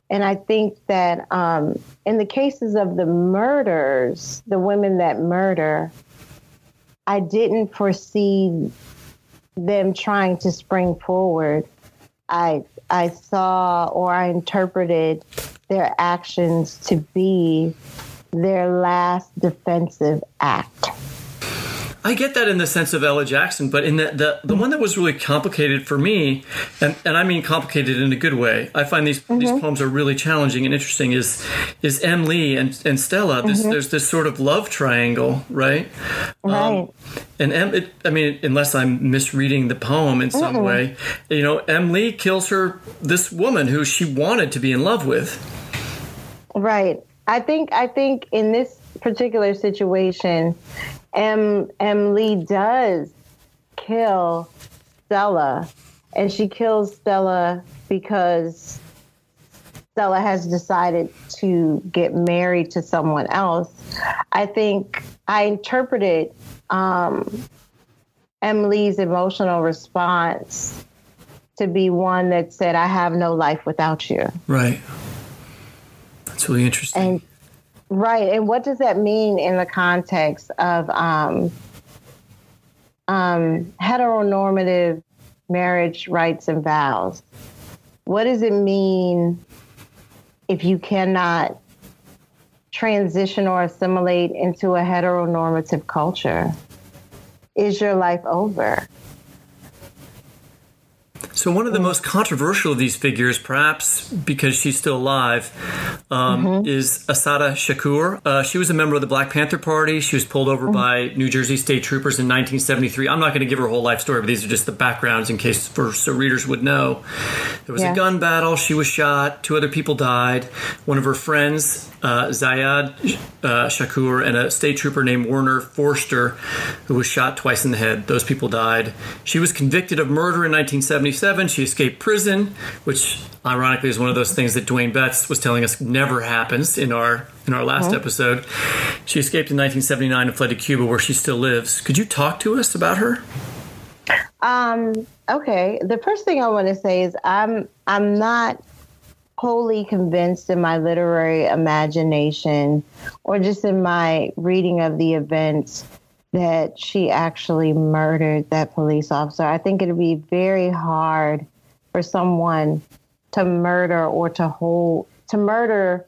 And I think that um, in the cases of the murders, the women that murder, I didn't foresee them trying to spring forward, I I saw or I interpreted their actions to be their last defensive act. I get that in the sense of Ella Jackson, but in the the, the one that was really complicated for me, and, and I mean complicated in a good way. I find these mm-hmm. these poems are really challenging and interesting. Is is Em Lee and, and Stella? This, mm-hmm. There's this sort of love triangle, right? Right. Um, and Em, it, I mean, unless I'm misreading the poem in some mm-hmm. way, you know, Em Lee kills her this woman who she wanted to be in love with. Right. I think I think in this particular situation, M. M. Lee does kill Stella, and she kills Stella because Stella has decided to get married to someone else. I think I interpreted um. Lee's emotional response to be one that said, I have no life without you. Right. That's really interesting. And Right. And what does that mean in the context of um, um, heteronormative marriage rights and vows? What does it mean if you cannot transition or assimilate into a heteronormative culture? Is your life over? So, one of the most controversial of these figures, perhaps because she's still alive, um, mm-hmm. is Assata Shakur. Uh, she was a member of the Black Panther Party. She was pulled over mm-hmm. by New Jersey state troopers in 1973. I'm not going to give her whole life story, but these are just the backgrounds in case for so readers would know. There was yeah. a gun battle. She was shot. Two other people died. One of her friends, uh, Zayd uh, Shakur, and a state trooper named Werner Foerster, who was shot twice in the head. Those people died. She was convicted of murder in 1977. She escaped prison, which ironically is one of those things that Dwayne Betts was telling us never happens in our in our last episode. She escaped in 1979 and fled to Cuba, where she still lives. Could you talk to us about her? Um, okay. The first thing I want to say is I'm I'm not wholly convinced in my literary imagination or just in my reading of the events that she actually murdered that police officer. I think it'd be very hard for someone to murder or to hold to murder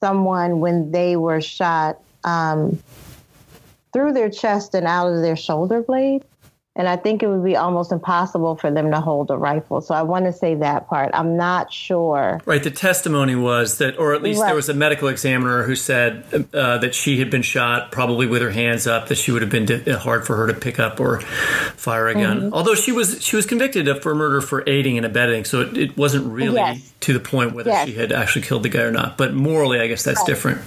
someone when they were shot um, through their chest and out of their shoulder blade. And I think it would be almost impossible for them to hold a rifle. So I want to say that part. I'm not sure. Right. The testimony was that, or at least Right. there was a medical examiner who said uh, that she had been shot, probably with her hands up, that she would have been di- hard for her to pick up or fire a gun. Mhm. Although she was she was convicted of for murder for aiding and abetting, so it, it wasn't really Yes. to the point whether Yes. she had actually killed the guy or not. But morally, I guess that's Right. different.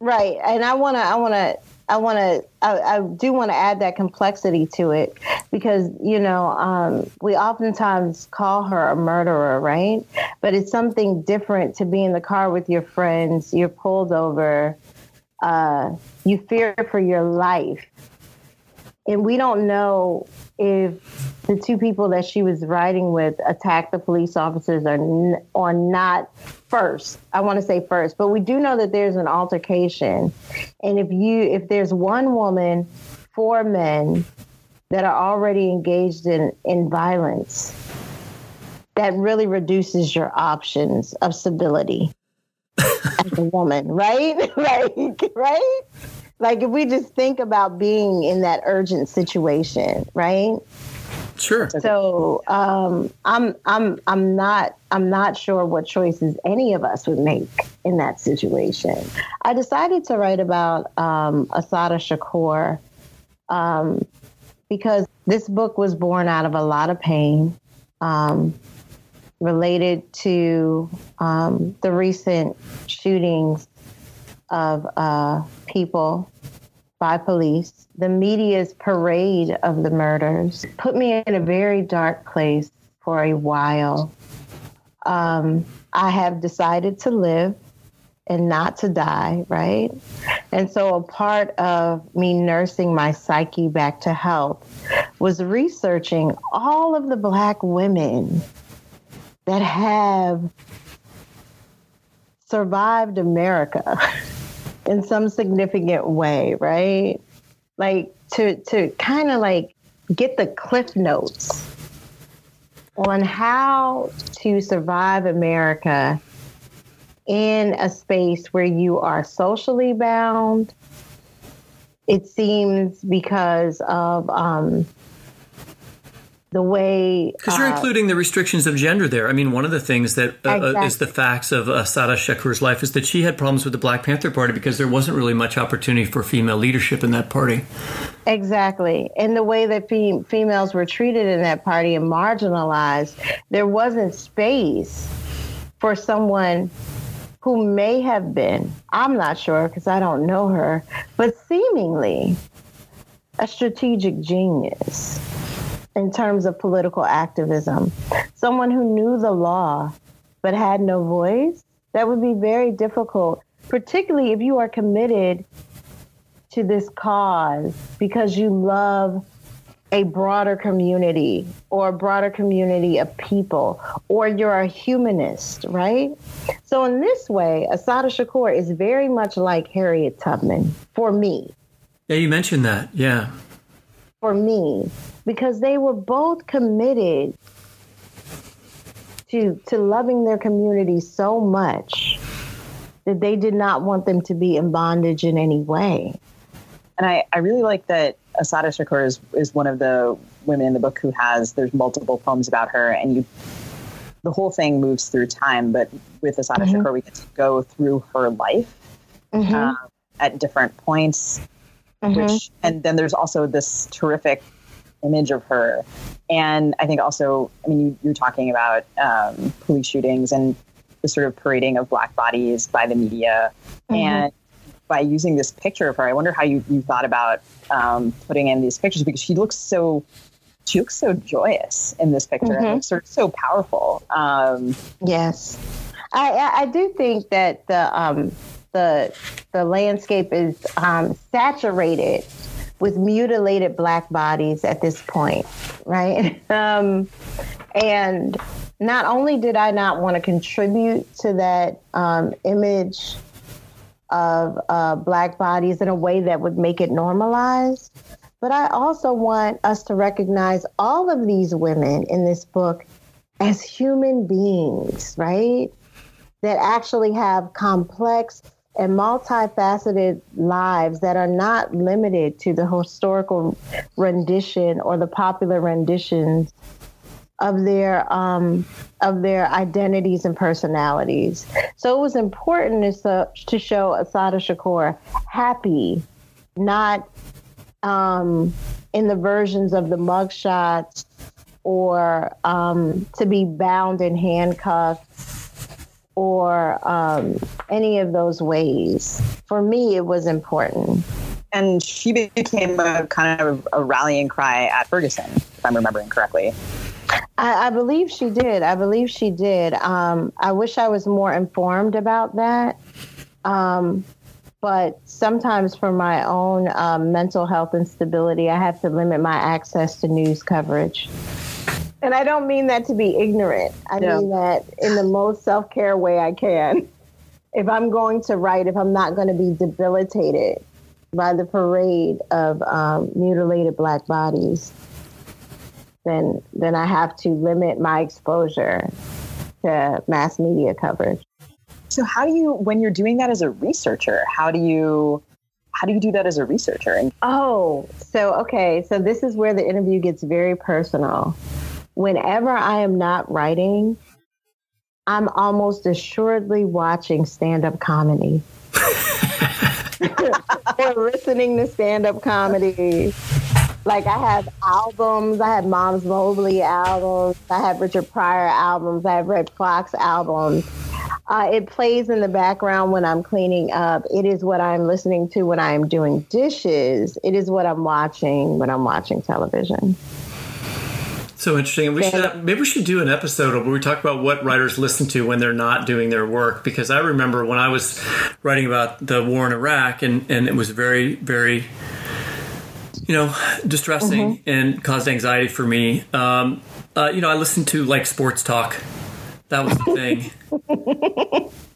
Right. And I want to, I want to, I want to, I, I do want to add that complexity to it because, you know, um, we oftentimes call her a murderer, right? But it's something different to be in the car with your friends, you're pulled over, uh, you fear for your life. And we don't know if the two people that she was riding with attacked the police officers or, n- or not first. I want to say first, but we do know that there's an altercation. And if you if there's one woman, four men that are already engaged in, in violence, that really reduces your options of stability as a woman, right? like, right? Like if we just think about being in that urgent situation, right? Sure. So um, I'm I'm I'm not I'm not sure what choices any of us would make in that situation. I decided to write about um, Assata Shakur um, because this book was born out of a lot of pain um, related to um, the recent shootings of uh, people by police. The media's parade of the murders put me in a very dark place for a while. Um, I have decided to live and not to die, right? And so a part of me nursing my psyche back to health was researching all of the Black women that have survived America in some significant way, right? Like to to kind of like get the cliff notes on how to survive America in a space where you are socially bound. It seems because of um, the way Because you're uh, including the restrictions of gender there. I mean, one of the things that uh, uh, Exactly. is the facts of uh, Assata Shakur's life is that she had problems with the Black Panther Party because there wasn't really much opportunity for female leadership in that party. Exactly. And the way that fem- females were treated in that party and marginalized, there wasn't space for someone who may have been, I'm not sure because I don't know her, but seemingly a strategic genius in terms of political activism. Someone who knew the law but had no voice. That would be very difficult, particularly if you are committed to this cause because you love a broader community or a broader community of people, or you're a humanist, right? So, in this way, Assata Shakur is very much like Harriet Tubman for me. Yeah, you mentioned that. Yeah. For me, because they were both committed to to loving their community so much that they did not want them to be in bondage in any way. And I, I really like that Assata Shakur is, is one of the women in the book who has, there's multiple poems about her and you, the whole thing moves through time, but with Assata Mhm. Shakur, we get to go through her life Mhm. um, at different points, Mhm. which, and then there's also this terrific image of her. And I think also, I mean, you, you're talking about um, police shootings and the sort of parading of black bodies by the media. Mhm. And by using this picture of her, I wonder how you, you thought about um, putting in these pictures because she looks so she looks so joyous in this picture and Mhm. looks sort of so powerful. Um, Yes, I, I, I do think that the um, the the landscape is um, saturated with mutilated black bodies at this point, right? Um, and not only did I not want to contribute to that um, image of uh, black bodies in a way that would make it normalized, but I also want us to recognize all of these women in this book as human beings, right? That actually have complex and multifaceted lives that are not limited to the historical rendition or the popular renditions of their um, of their identities and personalities. So it was important to, show Assata Shakur happy, not um, in the versions of the mugshots or um, to be bound in handcuffs or um, any of those ways. For me, it was important. And she became a kind of a rallying cry at Ferguson, if I'm remembering correctly. I, I believe she did. I believe she did. Um, I wish I was more informed about that. Um, but sometimes for my own um, mental health and stability, I have to limit my access to news coverage. And I don't mean that to be ignorant. I yeah. mean that in the most self care way I can. If I'm going to write, if I'm not going to be debilitated by the parade of um, mutilated black bodies, then then I have to limit my exposure to mass media coverage. So how do you when you're doing that as a researcher, how do you how do you do that as a researcher? Oh, so okay, so this is where the interview gets very personal. Whenever I am not writing, I'm almost assuredly watching stand-up comedy. or listening to stand-up comedy like I have albums. I have Moms Mabley albums. I have Richard Pryor albums. I have Redd Foxx albums. Uh, it plays in the background when I'm cleaning up. It is what I'm listening to when I'm doing dishes. It is what I'm watching when I'm watching television. So interesting. We should maybe we should do an episode where we talk about what writers listen to when they're not doing their work. Because I remember when I was writing about the war in Iraq, and and it was very very you know, distressing mm-hmm. and caused anxiety for me. Um, uh, you know, I listened to like sports talk. That was the thing.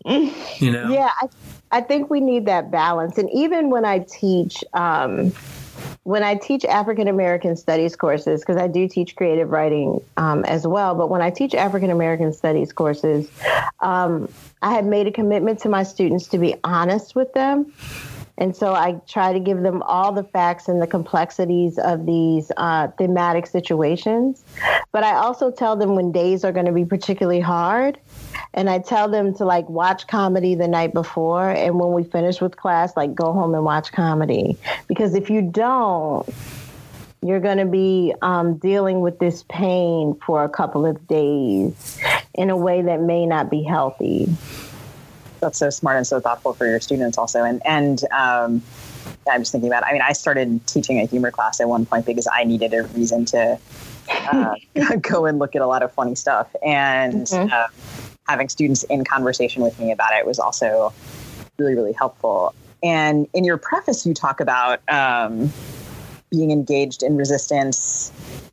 you know. Yeah, I, I think we need that balance. And even when I teach, um, when I teach African American studies courses, because I do teach creative writing um, as well, but when I teach African American studies courses, um, I have made a commitment to my students to be honest with them and so I try to give them all the facts and the complexities of these uh, thematic situations. But I also tell them when days are going to be particularly hard. And I tell them to like watch comedy the night before. And when we finish with class, like go home and watch comedy. Because if you don't, you're going to be um, dealing with this pain for a couple of days in a way that may not be healthy that's so smart and so thoughtful for your students also. And and um, I'm just thinking about. I mean, I started teaching a humor class at one point because I needed a reason to uh, go and look at a lot of funny stuff, and mm-hmm. uh, having students in conversation with me about it was also really really helpful. And in your preface, you talk about um, being engaged in resistance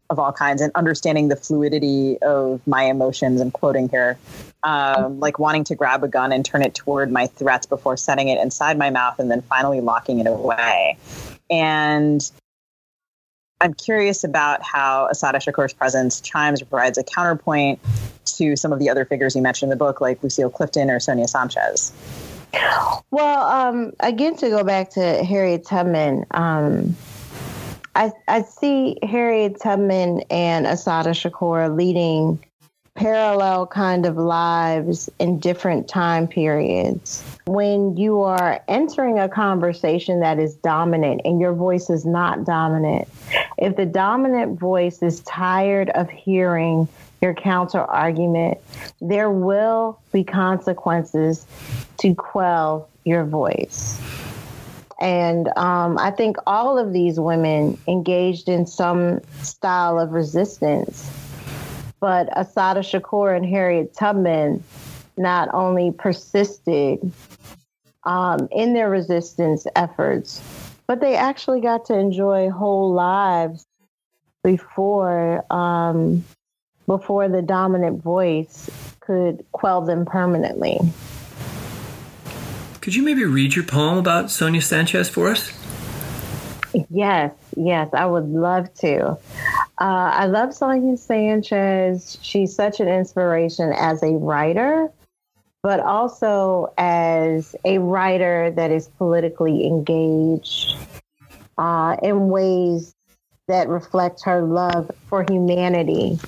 of all kinds and understanding the fluidity of my emotions and quoting here um, like wanting to grab a gun and turn it toward my threats before setting it inside my mouth and then finally locking it away. And I'm curious about how Assata Shakur's presence chimes or provides a counterpoint to some of the other figures you mentioned in the book, like Lucille Clifton or Sonia Sanchez. Well, um, again, to go back to Harriet Tubman, um, I, I see Harriet Tubman and Assata Shakur leading parallel kind of lives in different time periods. When you are entering a conversation that is dominant and your voice is not dominant, if the dominant voice is tired of hearing your counter argument, there will be consequences to quell your voice. And um, I think all of these women engaged in some style of resistance but Assata Shakur and Harriet Tubman not only persisted um, in their resistance efforts, but they actually got to enjoy whole lives before um, before the dominant voice could quell them permanently. Could you maybe read your poem about Sonia Sanchez for us? Yes, yes, I would love to. Uh, I love Sonia Sanchez. She's such an inspiration as a writer, but also as a writer that is politically engaged uh, in ways that reflect her love for humanity.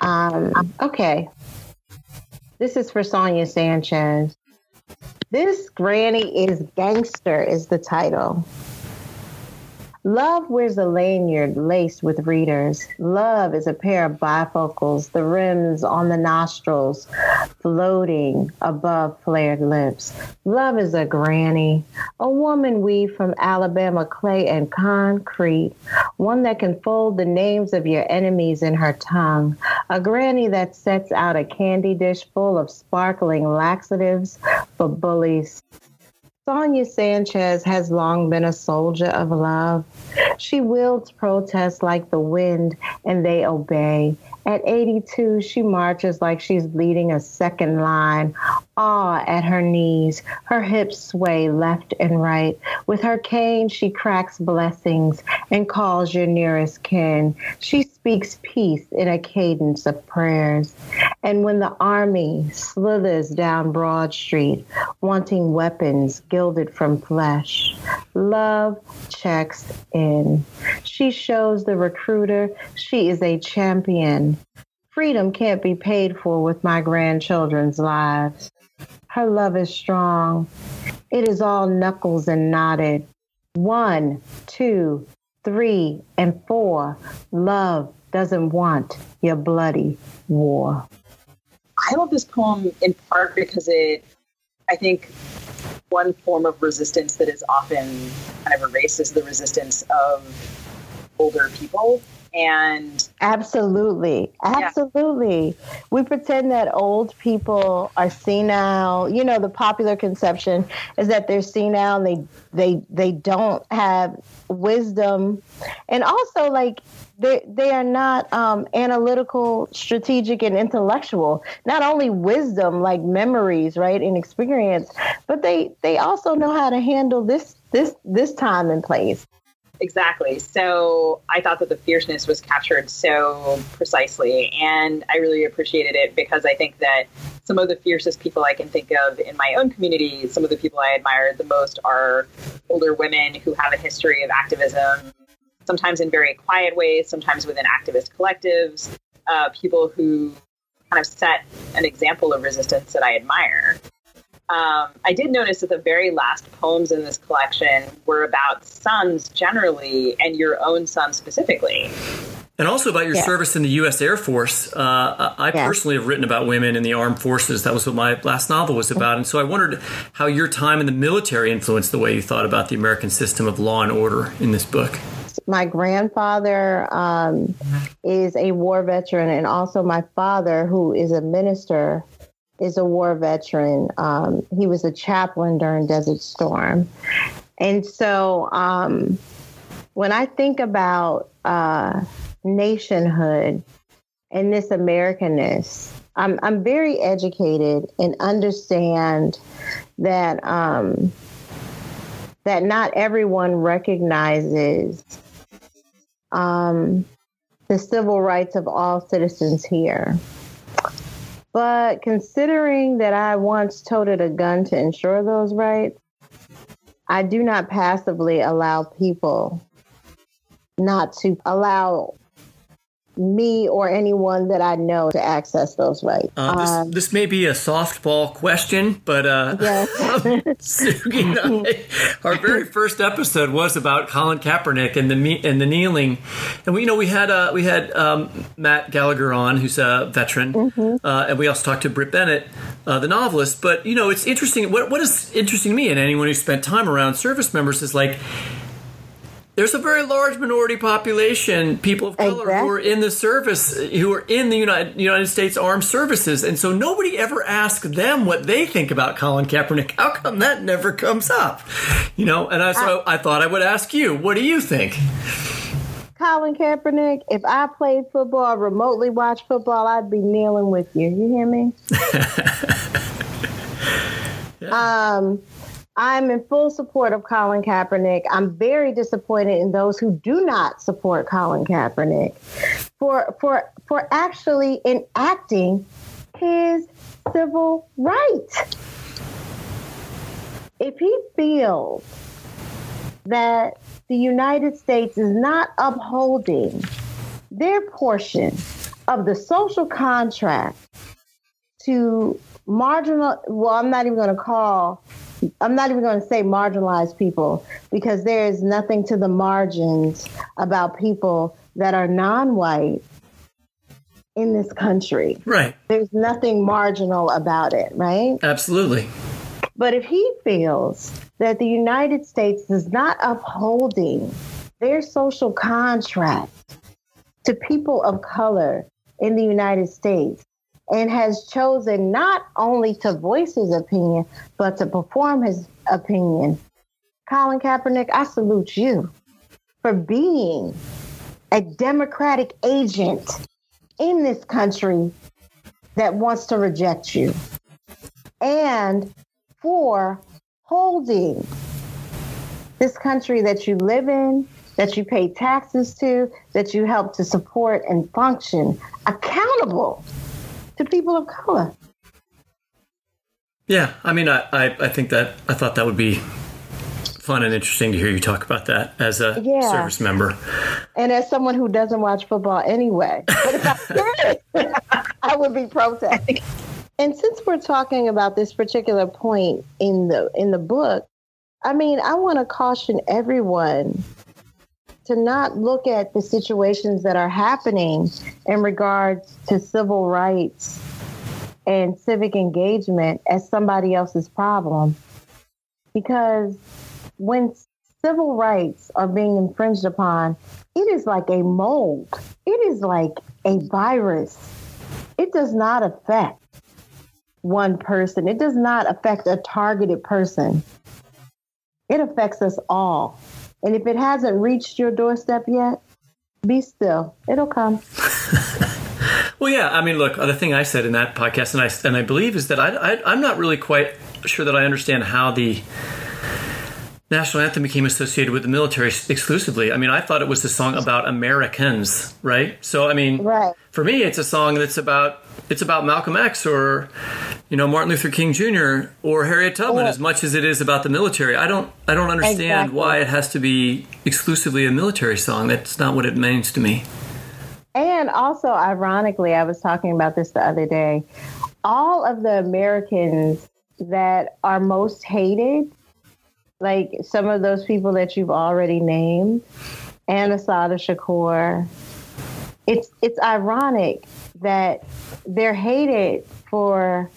Um, okay. This is for Sonia Sanchez. This Granny is Gangster is the title. Love wears a lanyard laced with readers. Love is a pair of bifocals, the rims on the nostrils floating above flared lips. Love is a granny, a woman weaved from Alabama clay and concrete, one that can fold the names of your enemies in her tongue, a granny that sets out a candy dish full of sparkling laxatives for bullies. Sonia Sanchez has long been a soldier of love. She wields protest like the wind, and they obey. At 82, she marches like she's leading a second line, awe at her knees. Her hips sway left and right. With her cane, she cracks blessings and calls your nearest kin. She speaks peace in a cadence of prayers. And when the army slithers down Broad Street, wanting weapons gilded from flesh, love checks in. She shows the recruiter she is a champion. Freedom can't be paid for with my grandchildren's lives. Her love is strong. It is all knuckles and knotted. One, two, three, and four. Love doesn't want your bloody war. I love this poem in part because it, I think, one form of resistance that is often kind of erased is the resistance of older people. And absolutely, absolutely, yeah. we pretend that old people are senile. You know, the popular conception is that they're senile. And they they they don't have wisdom, and also like they they are not um, analytical, strategic, and intellectual. Not only wisdom, like memories, right, and experience, but they they also know how to handle this this this time and place exactly. So I thought that the fierceness was captured so precisely, and I really appreciated it because I think that some of the fiercest people I can think of in my own community, some of the people I admire the most are older women who have a history of activism, sometimes in very quiet ways, sometimes within activist collectives, uh, people who kind of set an example of resistance that I admire. Um, I did notice that the very last poems in this collection were about sons generally and your own son specifically. And also about your service in the U.S. Air Force. Uh, I personally have written about women in the armed forces. That was what my last novel was about. And so I wondered how your time in the military influenced the way you thought about the American system of law and order in this book. My grandfather um, is a war veteran, and also my father, who is a minister, is a war veteran. Um, he was a chaplain during Desert Storm. And so um, when I think about uh, nationhood and this Americanness, I'm, I'm very educated and understand that um, that not everyone recognizes um, the civil rights of all citizens here. But considering that I once toted a gun to ensure those rights, I do not passively allow people not to allow me or anyone that I know to access those rights. Uh, this, um, this, may be a softball question, but uh, yes. I, our very first episode was about Colin Kaepernick and the and the kneeling, and we you know we had uh, we had um, Matt Gallagher on, who's a veteran, mm-hmm. uh, and we also talked to Brit Bennett, uh, the novelist. But you know, it's interesting. What what is interesting to me and anyone who spent time around service members is like there's a very large minority population, people of color, exactly. who are in the service, who are in the United, United States Armed Services. And so nobody ever asked them what they think about Colin Kaepernick. How come that never comes up? You know, and I, so I, I thought I would ask you, what do you think? Colin Kaepernick, if I played football, remotely watched football, I'd be kneeling with you. You hear me? yeah. Um, I'm in full support of Colin Kaepernick. I'm very disappointed in those who do not support Colin Kaepernick for for for actually enacting his civil rights. If he feels that the United States is not upholding their portion of the social contract to marginal, well, I'm not even going to call, I'm not even going to say marginalized people because there is nothing to the margins about people that are non white in this country. Right. There's nothing marginal about it, right? Absolutely. But if he feels that the United States is not upholding their social contract to people of color in the United States and has chosen not only to voice his opinion, but to perform his opinion, Colin Kaepernick, I salute you for being a Democratic agent in this country that wants to reject you and for holding this country that you live in, that you pay taxes to, that you help to support and function accountable to people of color. Yeah, I mean, I, I, I think that I thought that would be fun and interesting to hear you talk about that as a Yeah. service member. And as someone who doesn't watch football anyway, but if I did, I would be protesting. And since we're talking about this particular point in the in the book, I mean, I want to caution everyone to not look at the situations that are happening in regards to civil rights and civic engagement as somebody else's problem. Because when civil rights are being infringed upon, it is like a mold, it is like a virus. It does not affect one person, it does not affect a targeted person. It affects us all. And if it hasn't reached your doorstep yet, be still. It'll come. Well, yeah. I mean, look, the thing I said in that podcast, and I and I believe is that I, I I'm not really quite sure that I understand how the national anthem became associated with the military exclusively. I mean, I thought it was a song about Americans, right? So, I mean, right. For me, it's a song that's about it's about Malcolm X or you know Martin Luther King Jr. or Harriet Tubman Or- as much as it is about the military. I don't I don't understand Exactly. why it has to be exclusively a military song. That's not what it means to me. And also, ironically, I was talking about this the other day. All of the Americans that are most hated, like some of those people that you've already named, and Assata Shakur, it's it's ironic that they're hated for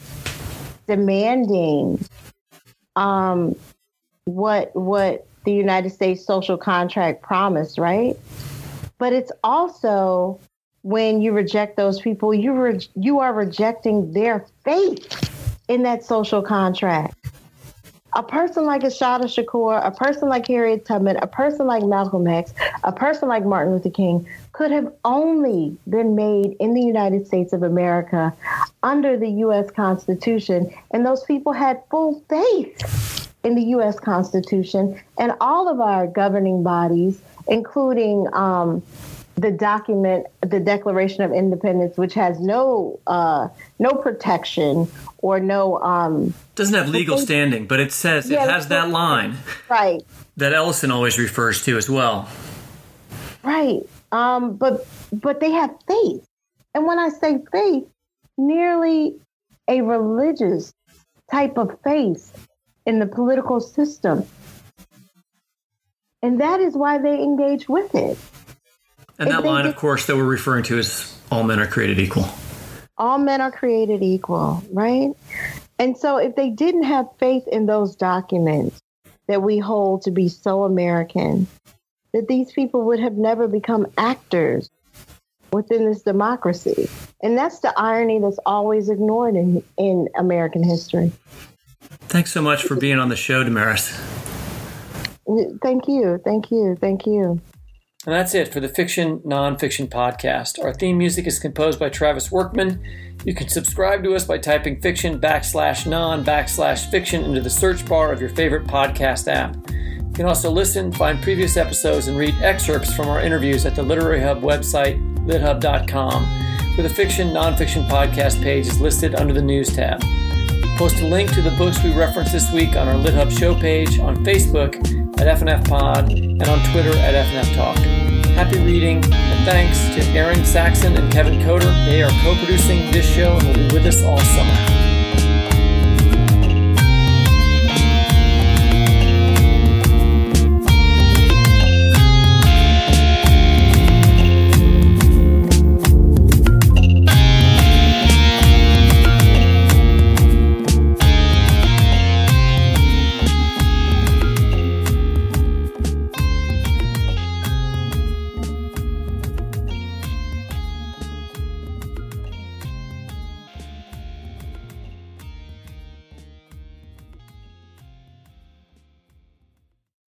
demanding um, what what the United States social contract promised, right? But it's also when you reject those people, you re- you are rejecting their faith in that social contract. A person like Assata Shakur, a person like Harriet Tubman, a person like Malcolm X, a person like Martin Luther King could have only been made in the United States of America under the U.S. Constitution. And those people had full faith in the U.S. Constitution and all of our governing bodies, including um, the document, the Declaration of Independence, which has no uh, no protection or no um, doesn't have legal standing, but it says Yeah, it has that line right, that Ellison always refers to as well. right. Um, but but they have faith, and when I say faith, nearly a religious type of faith in the political system, and that is why they engage with it. And If that line, did- of course, that we're referring to is all men are created equal. all men are created equal, right? And so if they didn't have faith in those documents that we hold to be so American, that these people would have never become actors within this democracy. And that's the irony that's always ignored in, in American history. Thanks so much for being on the show, DaMaris. Thank you. Thank you. Thank you. And that's it for the Fiction Nonfiction Podcast. Our theme music is composed by Travis Workman. You can subscribe to us by typing fiction backslash non backslash fiction into the search bar of your favorite podcast app. You can also listen, find previous episodes, and read excerpts from our interviews at the Literary Hub website, lithub.com. where the fiction nonfiction podcast page is listed under the news tab. Post a link to the books we referenced this week on our LitHub show page, on Facebook at FNF Pod, and on Twitter at FNF Talk. Happy reading, and thanks to Aaron Saxon and Kevin Coder. They are co producing this show and will be with us all summer.